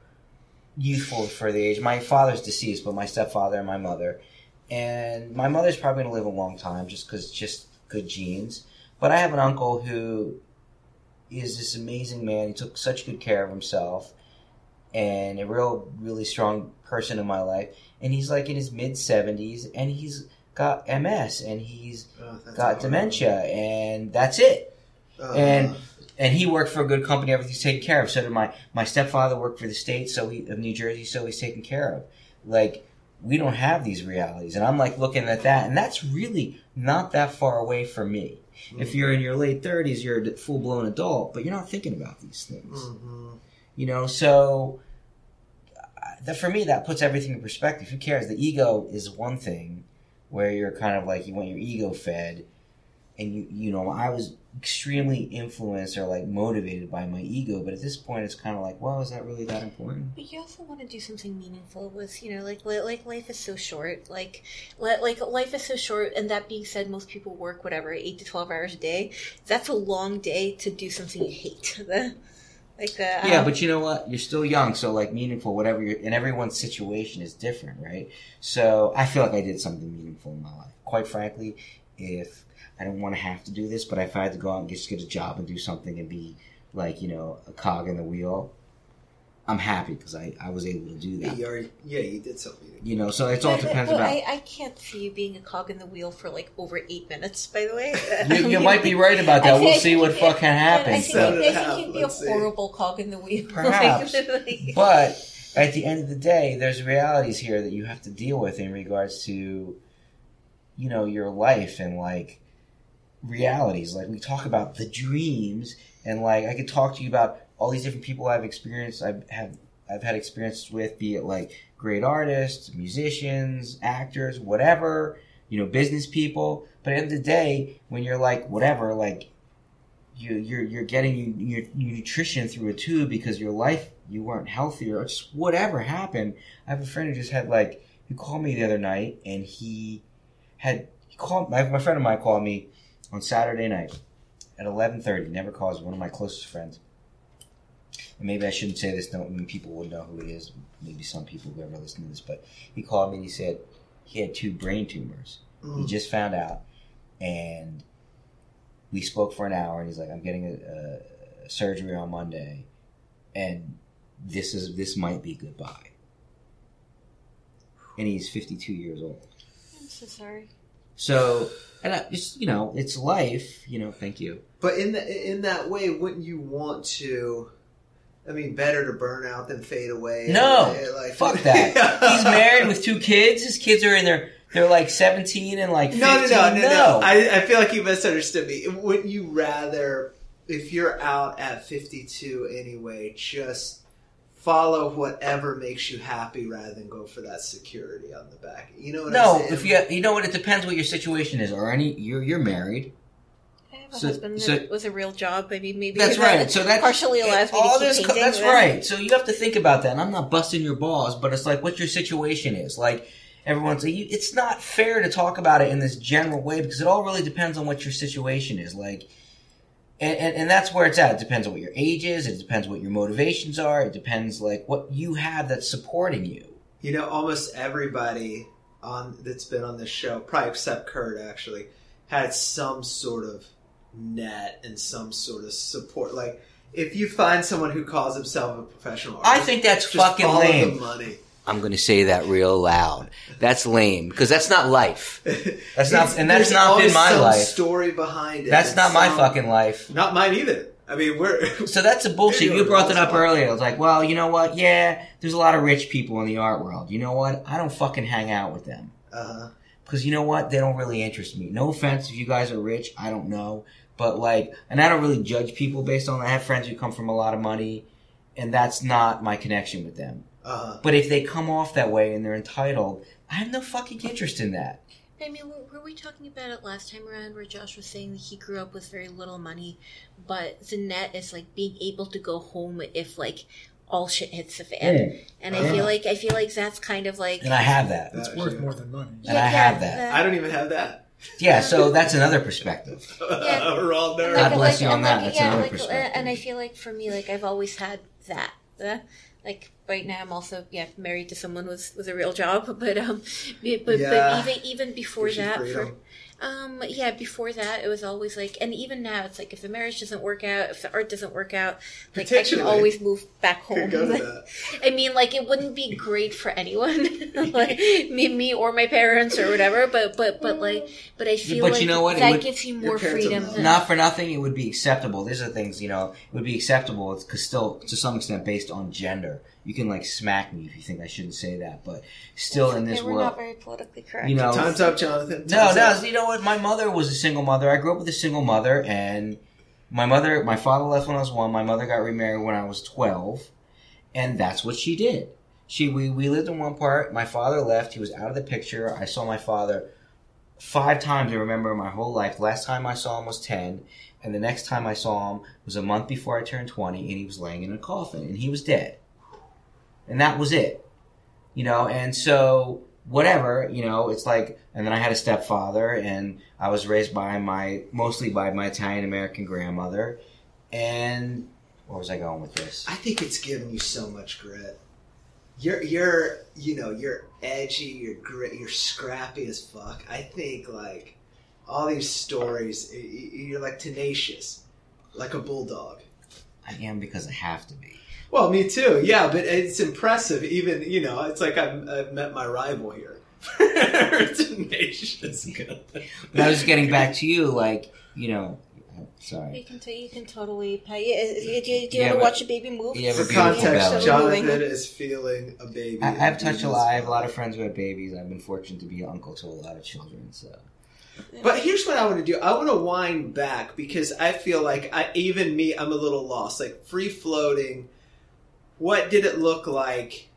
youthful for the age. My father's deceased, but my stepfather and my mother, and my mother's probably gonna live a long time just because just good genes. But I have an uncle who is this amazing man. He took such good care of himself and a real, really strong person in my life. And he's like in his mid 70s and he's got MS and he's oh, got hard. dementia and that's it. Uh, and- And he worked for a good company, everything's taken care of. So did my, my stepfather worked for the state so he, of New Jersey, so he's taken care of. Like, we don't have these realities. And I'm like looking at that, and that's really not that far away from me. If you're in your late 30s, you're a full blown adult, but you're not thinking about these things. Mhm. You know, so that for me, that puts everything in perspective. Who cares? The ego is one thing where you're kind of like you want your ego fed, and you you know I was extremely influenced or like motivated by my ego. But at this point, it's kind of like, well, is that really that important? But you also want to do something meaningful with, you know, like like life is so short. Like li- like life is so short. And that being said, most people work whatever eight to twelve hours a day. That's a long day to do something you hate. <laughs> like Yeah, um, but you know what? You're still young, so like meaningful, whatever. You're, and everyone's situation is different, right? So I feel like I did something meaningful in my life. Quite frankly, if I don't want to have to do this, but if I had to go out and just get a job and do something and be like you know a cog in the wheel, I'm happy because I I was able to do that. you already, yeah, you did something. You know, so it's all depends but about. I, I can't see you being a cog in the wheel for like over eight minutes. By the way, <laughs> You, you might be right about that. I We'll see what fucking I happens. think, So- I think you'd be a Let's see. horrible cog in the wheel. <laughs> Perhaps. <laughs> Like- but at the end of the day, there's realities here that you have to deal with in regards to, you know, your life and like realities. Like we talk about the dreams, and like I could talk to you about all these different people I've experienced. I've have I've had experiences with, be it like great artists, musicians, actors, whatever, you know, business people. But at the end of the day, when you're like whatever, like you you're you're getting your, your nutrition through a tube because your life you weren't healthier or just whatever happened. I have a friend who just had like he called me the other night and he had he called my, my friend of mine called me on Saturday night at eleven thirty. Never calls one of my closest friends. And maybe I shouldn't say this. No, I mean, people would know who it is. Maybe some people who ever listen to this. But he called me and he said he had two brain tumors. He Mm. just found out, and we spoke for an hour. And he's like, "I'm getting a, a surgery on Monday, and this is this might be goodbye." And he's 52 years old. I'm so sorry. So, and I just you know, it's life. You know, thank you. But in the, in that way, wouldn't you want to? I mean, better to burn out than fade away. No, like, fuck that. <laughs> He's married with two kids. His kids are in their they're like 17 and like 15. No, no, no, no, no. I, I feel like you misunderstood me. Wouldn't you rather, if you're out at 52 anyway, just follow whatever makes you happy rather than go for that security on the back? You know what no, I'm saying? if you you know what, it depends what your situation is. Or any you're you're married. I have a So- husband so- that was a real job. I mean, maybe That's that right. So that partially allows me all to keep this co- That's but- right. So you have to think about that. And I'm not busting your balls, but it's like what your situation is. Like everyone's like, you, it's not fair to talk about it in this general way because it all really depends on what your situation is. Like, and, and, and that's where it's at. It depends on what your age is. It depends what your motivations are. It depends like what you have that's supporting you. You know, almost everybody on that's been on this show, probably except Kurt, actually, had some sort of net and some sort of support. Like, if you find someone who calls himself a professional I think that's fucking lame. money. I'm going to say that real loud. That's lame because that's not life. <laughs> That's not- and that's not been my some life. Story behind it. That's not my fucking life. Not mine either. I mean, we're <laughs> So that's a bullshit. You brought that up earlier. I was like, well, you know what? Yeah, there's a lot of rich people in the art world. You know what? I don't fucking hang out with them. uh-huh. Because you know what? They don't really interest me. No offense if you guys are rich. I don't know. But like, and I don't really judge people based on. I have friends who come from a lot of money, and that's not my connection with them. Uh, But if they come off that way and they're entitled, I have no fucking interest in that. I mean, were, were we talking about it last time around where Josh was saying that he grew up with very little money, but the net is like being able to go home if like all shit hits the fan. And I Yeah. feel like I feel like that's kind of like And I have that. It's Uh, worth more than money. And I have that. I don't even have that. Yeah, so that's another perspective. Yeah. <laughs> we're all nerds. God bless you on and that. Like, That's yeah, another like, perspective. and I feel like for me, like I've always had that. Uh, like right now, I'm also yeah married to someone with with a real job, <laughs> but um, but Yeah. but even even before Gives that, for um, yeah, before that, it was always like, and even now, it's like if the marriage doesn't work out, if the art doesn't work out, like I can always move back <laughs> home. Could go to that. <laughs> I mean, like it wouldn't be great for anyone, like me, me or my parents or whatever. But but but like, but I feel but like you know what? That would- gives you more freedom. not- than- Not for nothing, it would be acceptable. These are things, you know, it would be acceptable it's still, to some extent, based on gender. You can like smack me if you think I shouldn't say that, but still in this they were world, not very politically correct. you know, Time's up, Jonathan. no, Time's no, up. you know what? My mother was a single mother. I grew up with a single mother, and my mother, my father left when I was one. My mother got remarried when I was twelve, and that's what she did. She we we lived in one part. My father left. He was out of the picture. I saw my father five times I remember my whole life. Last time I saw him was 10, and the next time I saw him was a month before I turned 20, and he was laying in a coffin, and he was dead. And that was it. You know, and so whatever, you know, it's like, and then I had a stepfather, and I was raised by my, mostly by my Italian American grandmother, and where was I going with this? I think it's given you so much grit. You're you're you know you're edgy, you're grit, you're scrappy as fuck. I think like all these stories, you're like tenacious, like a bulldog. I am because I have to be. Well, me too. Yeah, but it's impressive. Even you know, it's like I've, I've met my rival here. <laughs> tenacious. But I was getting back to you, like, you know, sorry. You can t- you can totally pay. Yeah, do you, do you Yeah, want to watch a baby move? Yeah, For context, belly. Jonathan is feeling a baby. I, I've touched a lot. I have a lot of friends who have babies. I've been fortunate to be an uncle to a lot of children. So But here's what I want to do. I want to wind back because I feel like I, even me, I'm a little lost. Like free floating. What did it look like?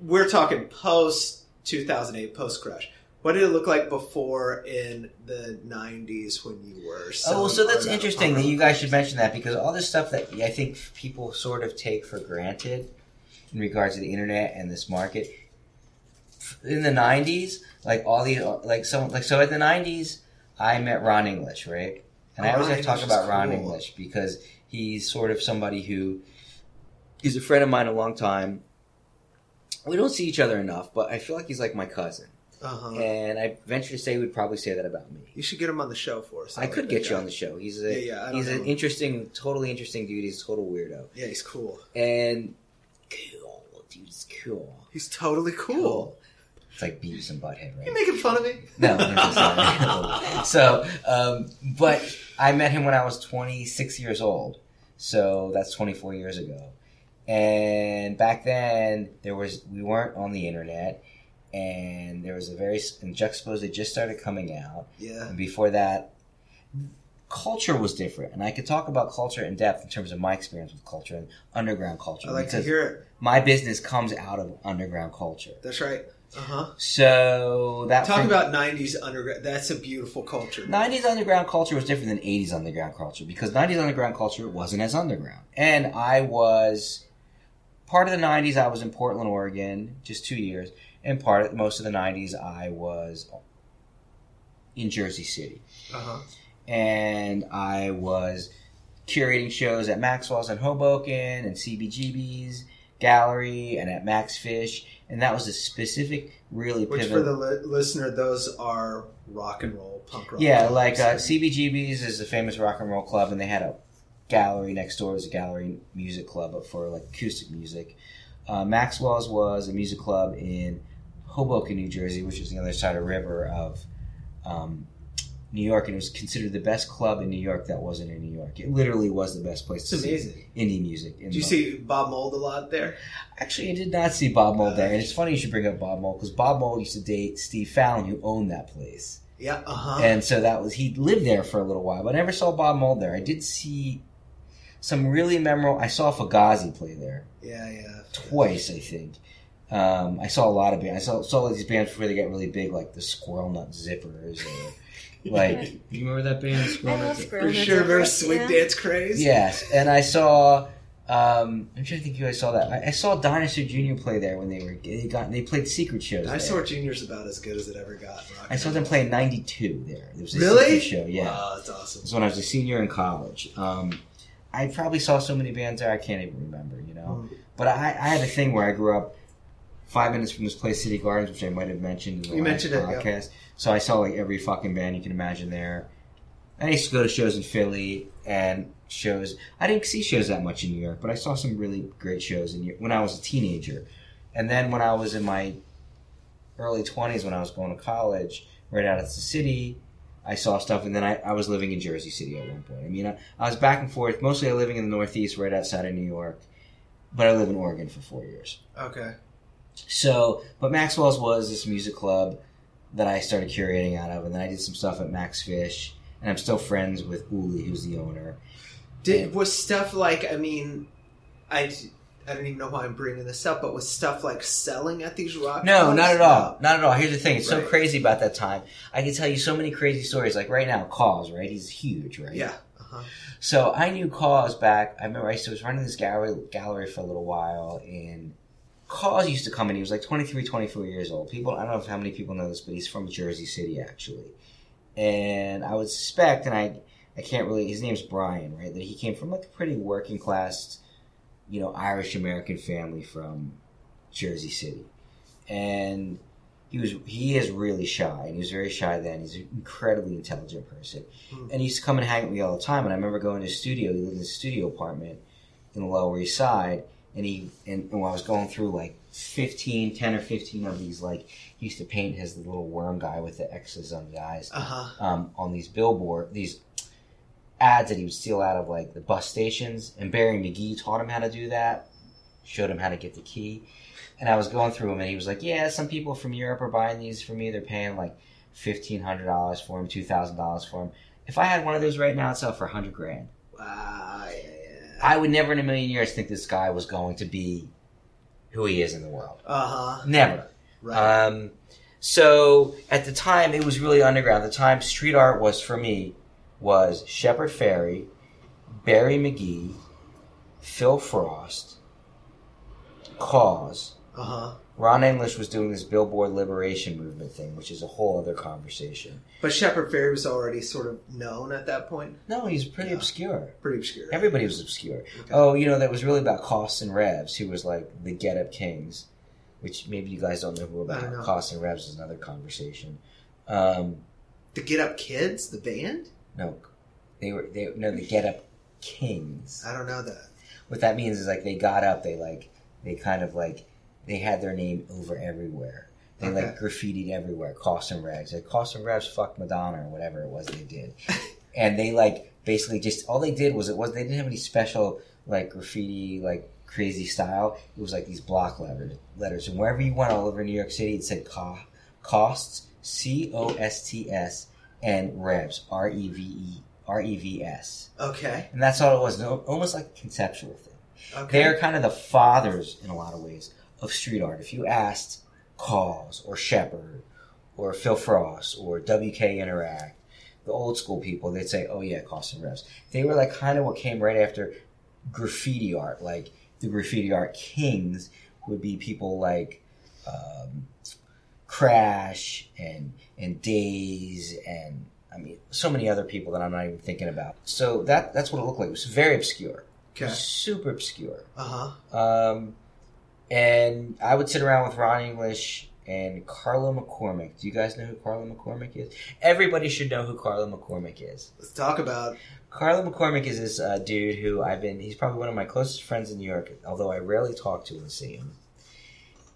We're talking post 2008, post crash. What did it look like before in the 90s when you were? oh, well, so that's interesting that you guys should mention that because all this stuff that I think people sort of take for granted in regards to the internet and this market in the '90s, like all these, like some, like so in the '90s, I met Ron English, right? And I Oh, always have to talk about Ron cool. English because he's sort of somebody who he's a friend of mine a long time. We don't see each other enough, but I feel like he's like my cousin. Uh-huh. And I venture to say he would probably say that about me. You should get him on the show for us. I like could get you on the show. He's a Yeah, yeah, he's an him. interesting, totally interesting dude. He's a total weirdo. Yeah, he's cool. And cool, dude, he's cool. He's totally cool. It's like Beavis and Butthead, right? You making fun of me? No, no, <laughs> so, um, but I met him when I was 26 years old. So that's 24 years ago. And back then, there was we weren't on the internet, and there was a very and Juxtapoz had just started coming out. yeah. And before that, culture was different. And I could talk about culture in depth in terms of my experience with culture and underground culture. I like to hear it. my business comes out of underground culture. That's right. Uh huh. So that Talk for- about '90s underground. That's a beautiful culture. 90s underground culture was different than 80s underground culture because 90s underground culture wasn't as underground. And I was part of the 90s I was in Portland, Oregon, just 2 years, and part of most of the 90s I was in Jersey City. Uh huh. and I was curating shows at Maxwell's in Hoboken and CBGB's gallery and at Max Fish, and that was a specific, really Which pivotal. for the li- listener, those are rock and roll, punk rock. yeah, like uh, CBGB's is a famous rock and roll club, and they had a gallery next door. Was a gallery music club for like acoustic music. Uh, Maxwell's was a music club in Hoboken, New Jersey, which is the other side of the river of um, New York, and it was considered the best club in New York that wasn't in New York. It literally was the best place It's to see amazing. indie music. in Did you see Bob Mould a lot there? Actually, I did not see Bob Mould there, and it's funny you should bring up Bob Mould because Bob Mould used to date Steve Fallon, who owned that place. Yeah. Uh huh. And so that was he lived there for a little while, but I never saw Bob Mould there. I did see some really memorable. I saw Fugazi play there Yeah, yeah. twice, I think. Um, I saw a lot of bands. I saw saw these bands before they got really big, like the Squirrel Nut Zippers, or <laughs> like you remember that band? I Squirrel love Nut Zippers? For sure, Zippers, there's Sweet yeah. Dance Craze. Yes, and I saw. Um, I'm trying to think who I saw that. I, I saw Dinosaur Jr. play there when they were they got they played secret shows. Dinosaur there. Junior's about as good as it ever got. rock I saw them play in '92 there. It was a Really? secret show. Yeah. Wow, that's awesome. It was when I was a senior in college. Um, I probably saw so many bands there I can't even remember, you know. Mm. But I, I had a thing where I grew up five minutes from this place, City Gardens, which I might have mentioned in the You mentioned it, yeah. podcast. So I saw like every fucking band you can imagine there. I used to go to shows in Philly and shows. I didn't see shows that much in New York, but I saw some really great shows in when I was a teenager. And then when I was in my early twenties, when I was going to college, right out of the city, I saw stuff, and then I, I was living in Jersey City at one point. I mean, I, I was back and forth. Mostly, I living in the Northeast, right outside of New York, but I lived in Oregon for four years. Okay. So, but Maxwell's was this music club that I started curating out of, and then I did some stuff at Max Fish, and I'm still friends with Uli, who's the owner. Did was stuff like I mean, I I don't even know why I'm bringing this up, but was stuff like selling at these rock? No, clubs? not at all. Not at all. Here's the thing. It's so crazy about that time. I can tell you so many crazy stories. Like right now, KAWS, right? He's huge, right? Yeah. Uh-huh. So I knew KAWS back. I remember I was running this gallery gallery for a little while, and KAWS used to come in. He was like 23, 24 years old. People, I don't know how many people know this, but he's from Jersey City actually. And I would suspect, and I, I can't really. His name's Brian, right? That he came from like a pretty working class, you know, Irish American family from Jersey City, and he was he is really shy, and he was very shy then. He's an incredibly intelligent person, Hmm. and he used to come and hang with me all the time. And I remember going to his studio. He lived in a studio apartment in the Lower East Side, and he and when I was going through like 15, 10 or fifteen of these, like he used to paint his little worm guy with the X's on the eyes Uh-huh. um, on these billboard these ads that he would steal out of like the bus stations and barry mcgee taught him how to do that showed him how to get the key and i was going through them and he was like yeah some people from europe are buying these for me they're paying like $1500 for them $2000 for them if i had one of those right now i'd sell for a 100 grand Wow. Yeah, yeah. i would never in a million years think this guy was going to be who he is in the world Uh-huh. never Right. um, so at the time, it was really underground. At the time, street art was for me was Shepard Fairey, Barry McGee, Phil Frost, KAWS. uh-huh. Ron English was doing this Billboard Liberation Movement thing, which is a whole other conversation. But Shepard Fairey was already sort of known at that point. No, he's pretty Yeah. obscure. Pretty obscure. Everybody was obscure. Okay. Oh, you know, that was really about Costs and Revs, who was like the Get Up Kings, which maybe you guys don't know who about. Costs and Revs is another conversation. Um, The Get Up Kids, the band? No, they were they no the Get Up Kings. I don't know that. What that means is like they got up, they like they kind of like they had their name over everywhere. They like graffitied everywhere. Cost and rags. They Cost and rags. fuck Madonna or whatever it was they did, <laughs> and they like basically just all they did was it was they didn't have any special like graffiti like crazy style. It was like these block letters, letters, and wherever you went all over New York City, it said co- costs C O S T S and Revs R E V E R E V S, Okay. and that's all it was. Almost like a conceptual thing. Okay. They're kind of the fathers in a lot of ways of street art. If you asked KAWS or Shepard or Phil Frost or WK Interact, the old school people, they'd say, "Oh yeah, Cause and Revs." They were like kind of what came right after graffiti art. Like the graffiti art kings would be people like um, Crash and and Daze and I mean so many other people that I'm not even thinking about. So that that's what it looked like. It was very obscure Okay. super obscure. Uh-huh. Um, and I would sit around with Ron English and Carlo McCormick. Do you guys know who Carlo McCormick is? Everybody should know who Carlo McCormick is. Let's talk about Carlo McCormick is this uh, dude who I've been, he's probably one of my closest friends in New York, although I rarely talk to him and see him.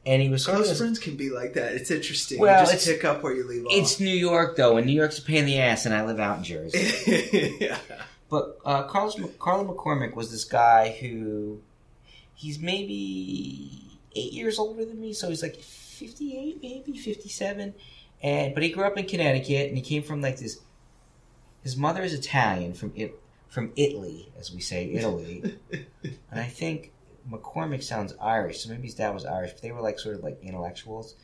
And he was close friends can be like that. It's interesting. Well, you just it's- pick up where you leave off. It's New York, though, and New York's a pain in the ass, and I live out in Jersey. <laughs> yeah. But uh, Carlos, Carlo McCormick was this guy who he's maybe eight years older than me, so he's like fifty-eight, maybe fifty-seven. And but he grew up in Connecticut, and he came from like this. His mother is Italian from it from Italy, as we say, Italy, <laughs> and I think McCormick sounds Irish, so maybe his dad was Irish. But they were like sort of like intellectuals.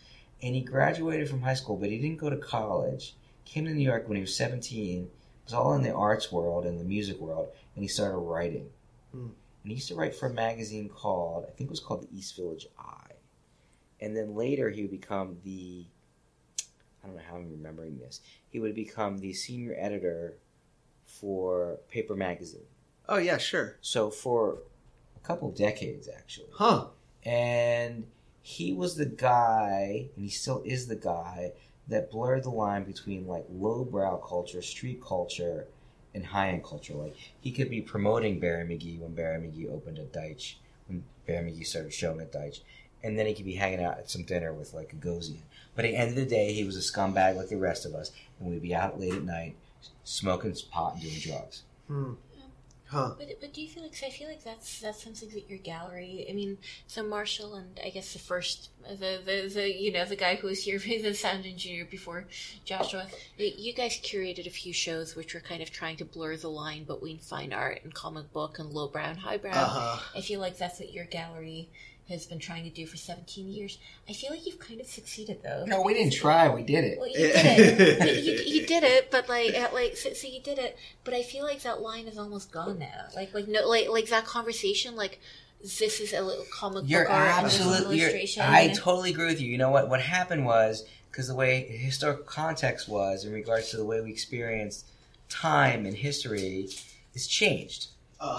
And he graduated from high school, but he didn't go to college. Came to New York when he was seventeen was all in the arts world and the music world, and he started writing. Hmm. And he used to write for a magazine called, I think it was called the East Village Eye. And then later he would become the, I don't know how I'm remembering this, he would become the senior editor for Paper Magazine. Oh yeah, sure. So for couple decades, actually Huh. and he was the guy, and he still is the guy that blurred the line between like lowbrow culture, street culture, and high end culture. Like he could be promoting Barry McGee when Barry McGee opened at Deitch, when Barry McGee started showing at Deitch, and then he could be hanging out at some dinner with like a Gagosian. But at the end of the day, he was a scumbag like the rest of us, and we'd be out late at night smoking pot and doing drugs. Hmm. Huh. But, but do you feel like I feel like that's that's something that your gallery I mean so Marshall and I guess the first the, the, the you know the guy who was here, <laughs> the sound engineer before Joshua. You guys curated a few shows which were kind of trying to blur the line between fine art and comic book and lowbrow and highbrow. Uh-huh. I feel like that's what your gallery has been trying to do for 17 years. I feel like you've kind of succeeded though. No, we didn't try. We did it. Well, you did it. <laughs> you, you, you did it, but like, uh, like, so, so you did it. But I feel like that line is almost gone now. Like, like no, like, like that conversation. Like, this is a little comic You're book art, and this is an absolutely. You're, illustration. I totally agree with you. You know what? What happened was because the way historical context was in regards to the way we experienced time and history is changed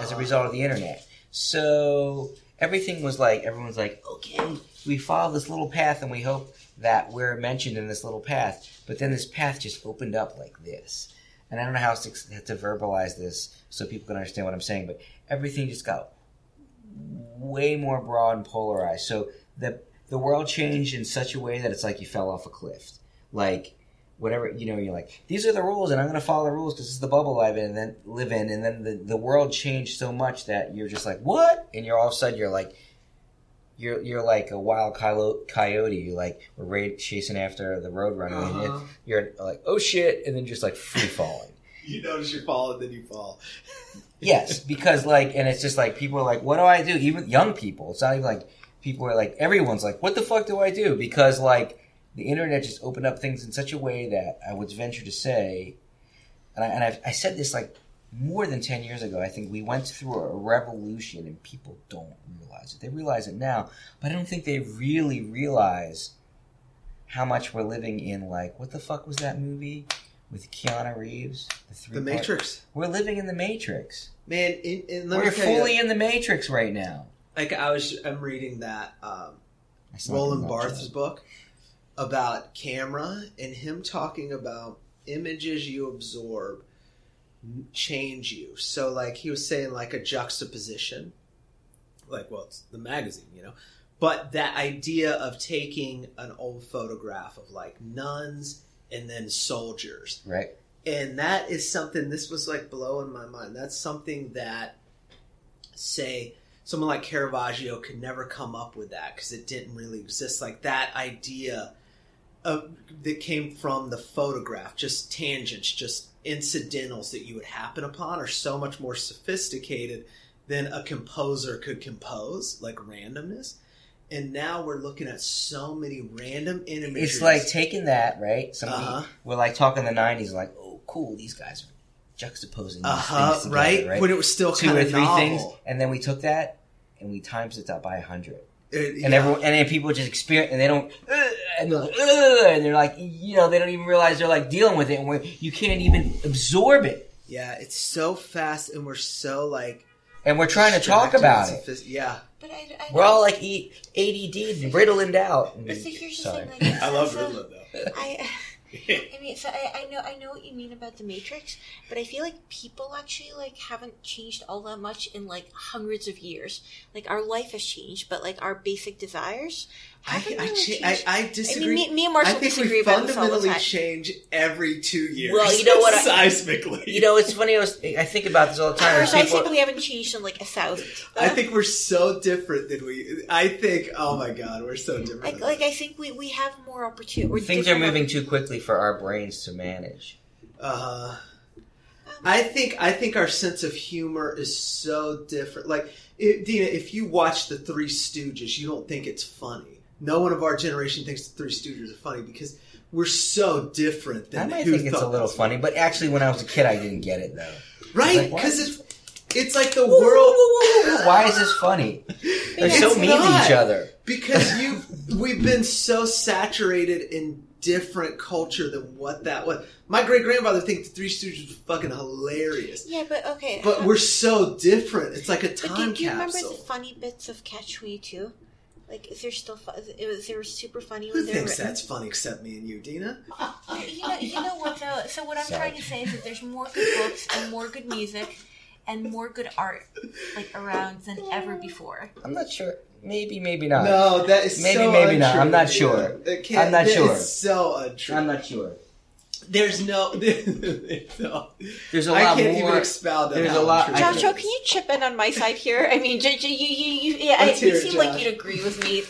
as a result of the internet. So everything was like everyone's like, okay, we follow this little path and we hope that we're mentioned in this little path. But then this path just opened up like this. And I don't know how to, to verbalize this so people can understand what I'm saying, but everything just got way more broad and polarized. So the the world changed in such a way that it's like you fell off a cliff. Like whatever you know, you're like these are the rules, and I'm going to follow the rules because it's the bubble I live in. And then live in, and then the the world changed so much that you're just like what, and you're all of a sudden you're like. You're, you're like a wild coyote. You're like we're chasing after the road runner. Uh-huh. you're like oh shit, and then just like free falling. <laughs> You notice you fall and then you fall. <laughs> Yes, because like, and it's just like people are like, "What do I do?" Even young people. It's not even like people are like, everyone's like, "What the fuck do I do?" Because like the internet just opened up things in such a way that I would venture to say, and I and I've, I said this like more than ten years ago. I think we went through a revolution, and people don't realize it. They realize it now, but I don't think they really realize how much we're living in. Like, what the fuck was that movie? With Keanu Reeves, the three The Matrix, we're living in the Matrix. man. In, in, We're fully you, in the Matrix right now. like I was, I'm reading that um, Roland Barthes book about camera and him talking about images you absorb change you. So like he was saying like a juxtaposition. Like well it's the magazine, you know. But that idea of taking an old photograph of like nuns and then soldiers Right. and that is something this was like blowing my mind that's something that say someone like caravaggio could never come up with that because it didn't really exist like that idea of that came from the photograph just tangents just incidentals that you would happen upon are so much more sophisticated than a composer could compose like randomness and now we're looking at so many random images It's like taking that, right? Somebody, Uh-huh. We're like talking the 90s, like, oh, cool, these guys are juxtaposing these uh-huh, things together, right? right? when it was still Two or three novel. things, and then we took that and we times it up by a 100. It- And everyone, and then people just experience, and they don't, "Ugh," and they're like, "Ugh," and they're like, you know, they don't even realize they're like dealing with it, and we're, you can't even absorb it. Yeah, it's so fast, and we're so like And we're trying to talk about it. sophis- Yeah, But I, I We're all like e- ADD and riddled out. But so here's the thing, like, I love so- though. I, I mean, so I, I know, I know what you mean about the Matrix, but I feel like people actually like haven't changed all that much in like hundreds of years. Like our life has changed, but like our basic desires I, I, really cha- I. I I mean, disagree. me, me and I Marshall think disagree we about this all the fundamentally change every two years. Well, you know what I- <laughs> Seismically, You know, it's funny. I, was, I think about this all the time. I think we haven't changed in like a thousand. I think we're so different than we. I think. Oh my god, we're so different. like, like I think we, we have more opportunity. Things are moving too quickly for our brains to manage. Uh, I think I think our sense of humor is so different. Like, it, Dina, if you watch the Three Stooges, you don't think it's funny. No one of our generation thinks the Three Stooges are funny because we're so different than I might who think it's a little funny, but actually, when I was a kid, I didn't get it though. Right? Because is it's it's like the world. Why is this funny? <laughs> They're It's so mean to each other. Because <laughs> you we've been so saturated in different culture than what that was. My great grandfather thinks the Three Stooges was fucking hilarious. Yeah, but okay. But we're so different. It's like a But time do, do you remember capsule. the funny bits of Catch 22? Like, is there still fu- it was they were super funny Who when they were thinks written. that's funny except me and you, Dina? Uh, you know, you know what though? So what I'm Sorry. trying to say is that there's more good books and more good music and more good art like around than ever before. I'm not sure. Maybe, maybe not. No, that is Maybe, so maybe not. untrue, I'm not sure. It I'm not that sure. is so untrue. I'm not sure. There's no, <laughs> no There's a I lot I can't more. even expound on there's a lot- true that Joshua, is. can you chip in on my side here? I mean, j- j- you, you, you, yeah, Let's it, hear you it, seem Josh. like you'd agree with me. <laughs>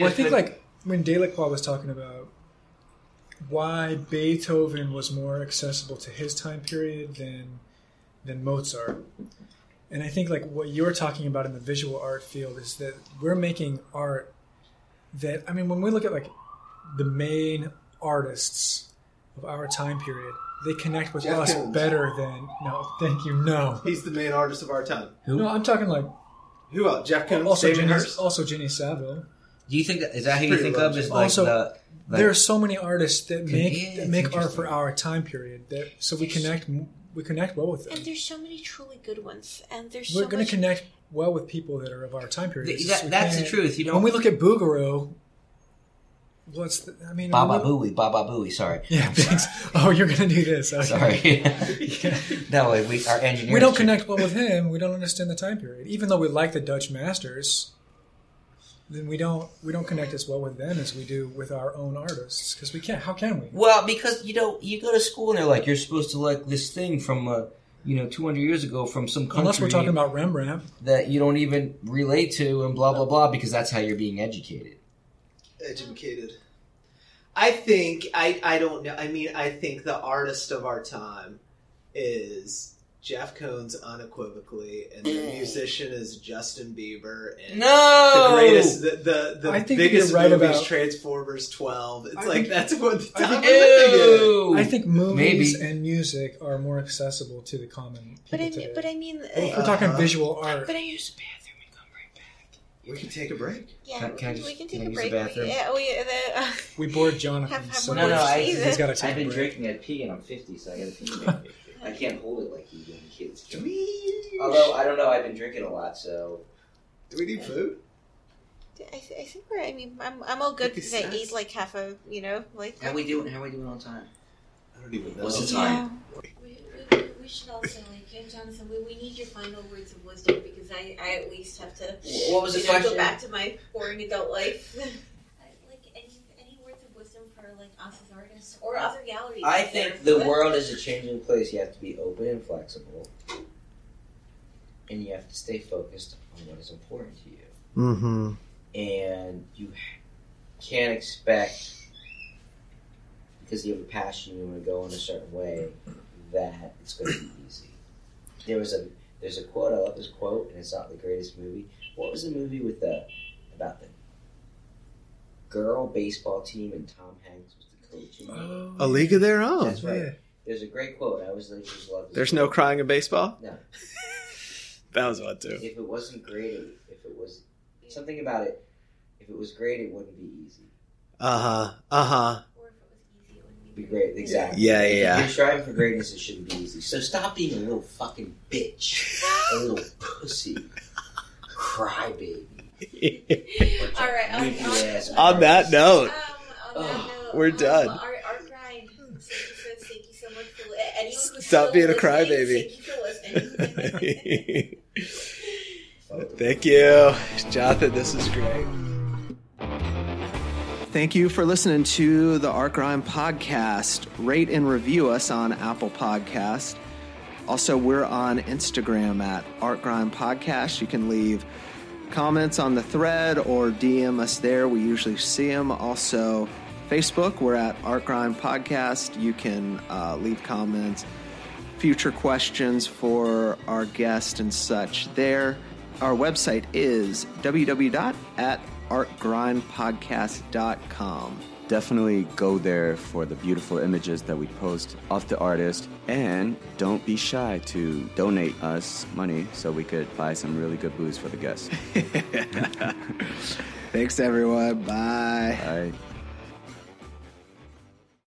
Well, I think been- like when Delacroix was talking about why Beethoven was more accessible to his time period than than Mozart. And I think like what you're talking about in the visual art field is that we're making art that I mean when we look at like the main artists of our time period, they connect with Jeff us Koons. better than no, thank you, no. He's the main artist of our time. Who? No, I'm talking like Who else? Jeff Koons, also David Jenny, Hirst? also Jenny Saville. Do you think that is that who you Pretty think of as Jim. like Also, the? Like, there are so many artists that make Yeah, that it's make art interesting. for our time period that so we connect we connect well with them. and there's so many truly good ones, and there's We're so going much. to connect well with people that are of our time period. Th- It's that- just we that's the can't- truth, you know? when we look at Boogaloo, what's the, I mean, Baba Booey, Baba Booey. Sorry, Yeah, thanks. Oh, you're going to do this. Okay. sorry. <laughs> no, we our engineer. We don't connect well with him. We don't understand the time period, even though we like the Dutch masters. Then we don't we don't connect as well with them as we do with our own artists because we can't. How can we? Well, because you know, you go to school and they're like, you're supposed to like this thing from, uh, you know, 200 years ago from some country Unless we're talking about Rembrandt. that you don't even relate to, and blah blah blah, because that's how you're being educated. Educated. I think I I don't know. I mean, I think the artist of our time is Jeff Koons unequivocally, and the musician is Justin Bieber. And No, the greatest, the the, the I think biggest you're right movie is about- Transformers Twelve. It's I like think- that's what the I time think- we're living in. Ew. I think movies Maybe. and music are more accessible to the common people but I today. mean, but I mean, if uh, we're talking Uh-huh. visual art, but I use the bathroom and come right back. We can take a break. yeah, Can- can I we, just- we can can take I a use break. the bathroom? Yeah, we, the, uh, we bored Jonathan. Have- have so No, no, I, he's got to take I've been a break. drinking at pee, and I'm 50, so I got to pee. I can't hold it like you young kids. can. Although I don't know, I've been drinking a lot, so Do we need food? I, th- I think we're. I mean, I'm, I'm all good because I ate like half a, you know, like. how we doing? How we doing on time? I don't even know. What's the time? We, we, we should also like yeah, Jonathan. We, we need your final words of wisdom because I, I at least have to What was the know, question? go back to my boring adult life. <laughs> like any any words of wisdom for like us as artists or other galleries. I think there. the world is a changing place. You have to be open and flexible, and you have to stay focused on what is important to you. Mm-hmm. And you can't expect because you have a passion, you want to go in a certain way, that it's going to be easy. There was a there's a quote. I love this quote, and it's not the greatest movie. What was the movie with the about the girl baseball team and Tom Hanks was the coach? in it? A league of their own. That's right. Yeah. There's a great quote. I always like just love. This There's quote. no crying in baseball. No. <laughs> That was one too. If it wasn't great, if it was something about it, if it was great, it wouldn't be easy. Uh huh. Uh huh. Or if it was easy, it wouldn't It'd be great, exactly. Yeah, If yeah. you're striving for greatness, it shouldn't be easy. So stop being a little fucking bitch, a little pussy, crybaby. <laughs> All right, on- Wimpy on- On that note, Um, on that note, we're um, done. Our, our grind. Thank you, so, thank you so much for li- Stop still being a crybaby. Thank you for listening. <laughs> Thank you, Jonathan. This is great. Thank you for listening to the Art Grind podcast. Rate and review us on Apple Podcast. Also, we're on Instagram at Art Grind Podcast. You can leave comments on the thread or DM us there. We usually see them. Also, Facebook, we're at Art Grind Podcast. You can uh, leave comments, future questions for our guest and such there. Our website is www.artgrindpodcast.com. Definitely go there for the beautiful images that we post of the artist. And don't be shy to donate us money so we could buy some really good booze for the guests. <laughs> Thanks, everyone. Bye. Bye.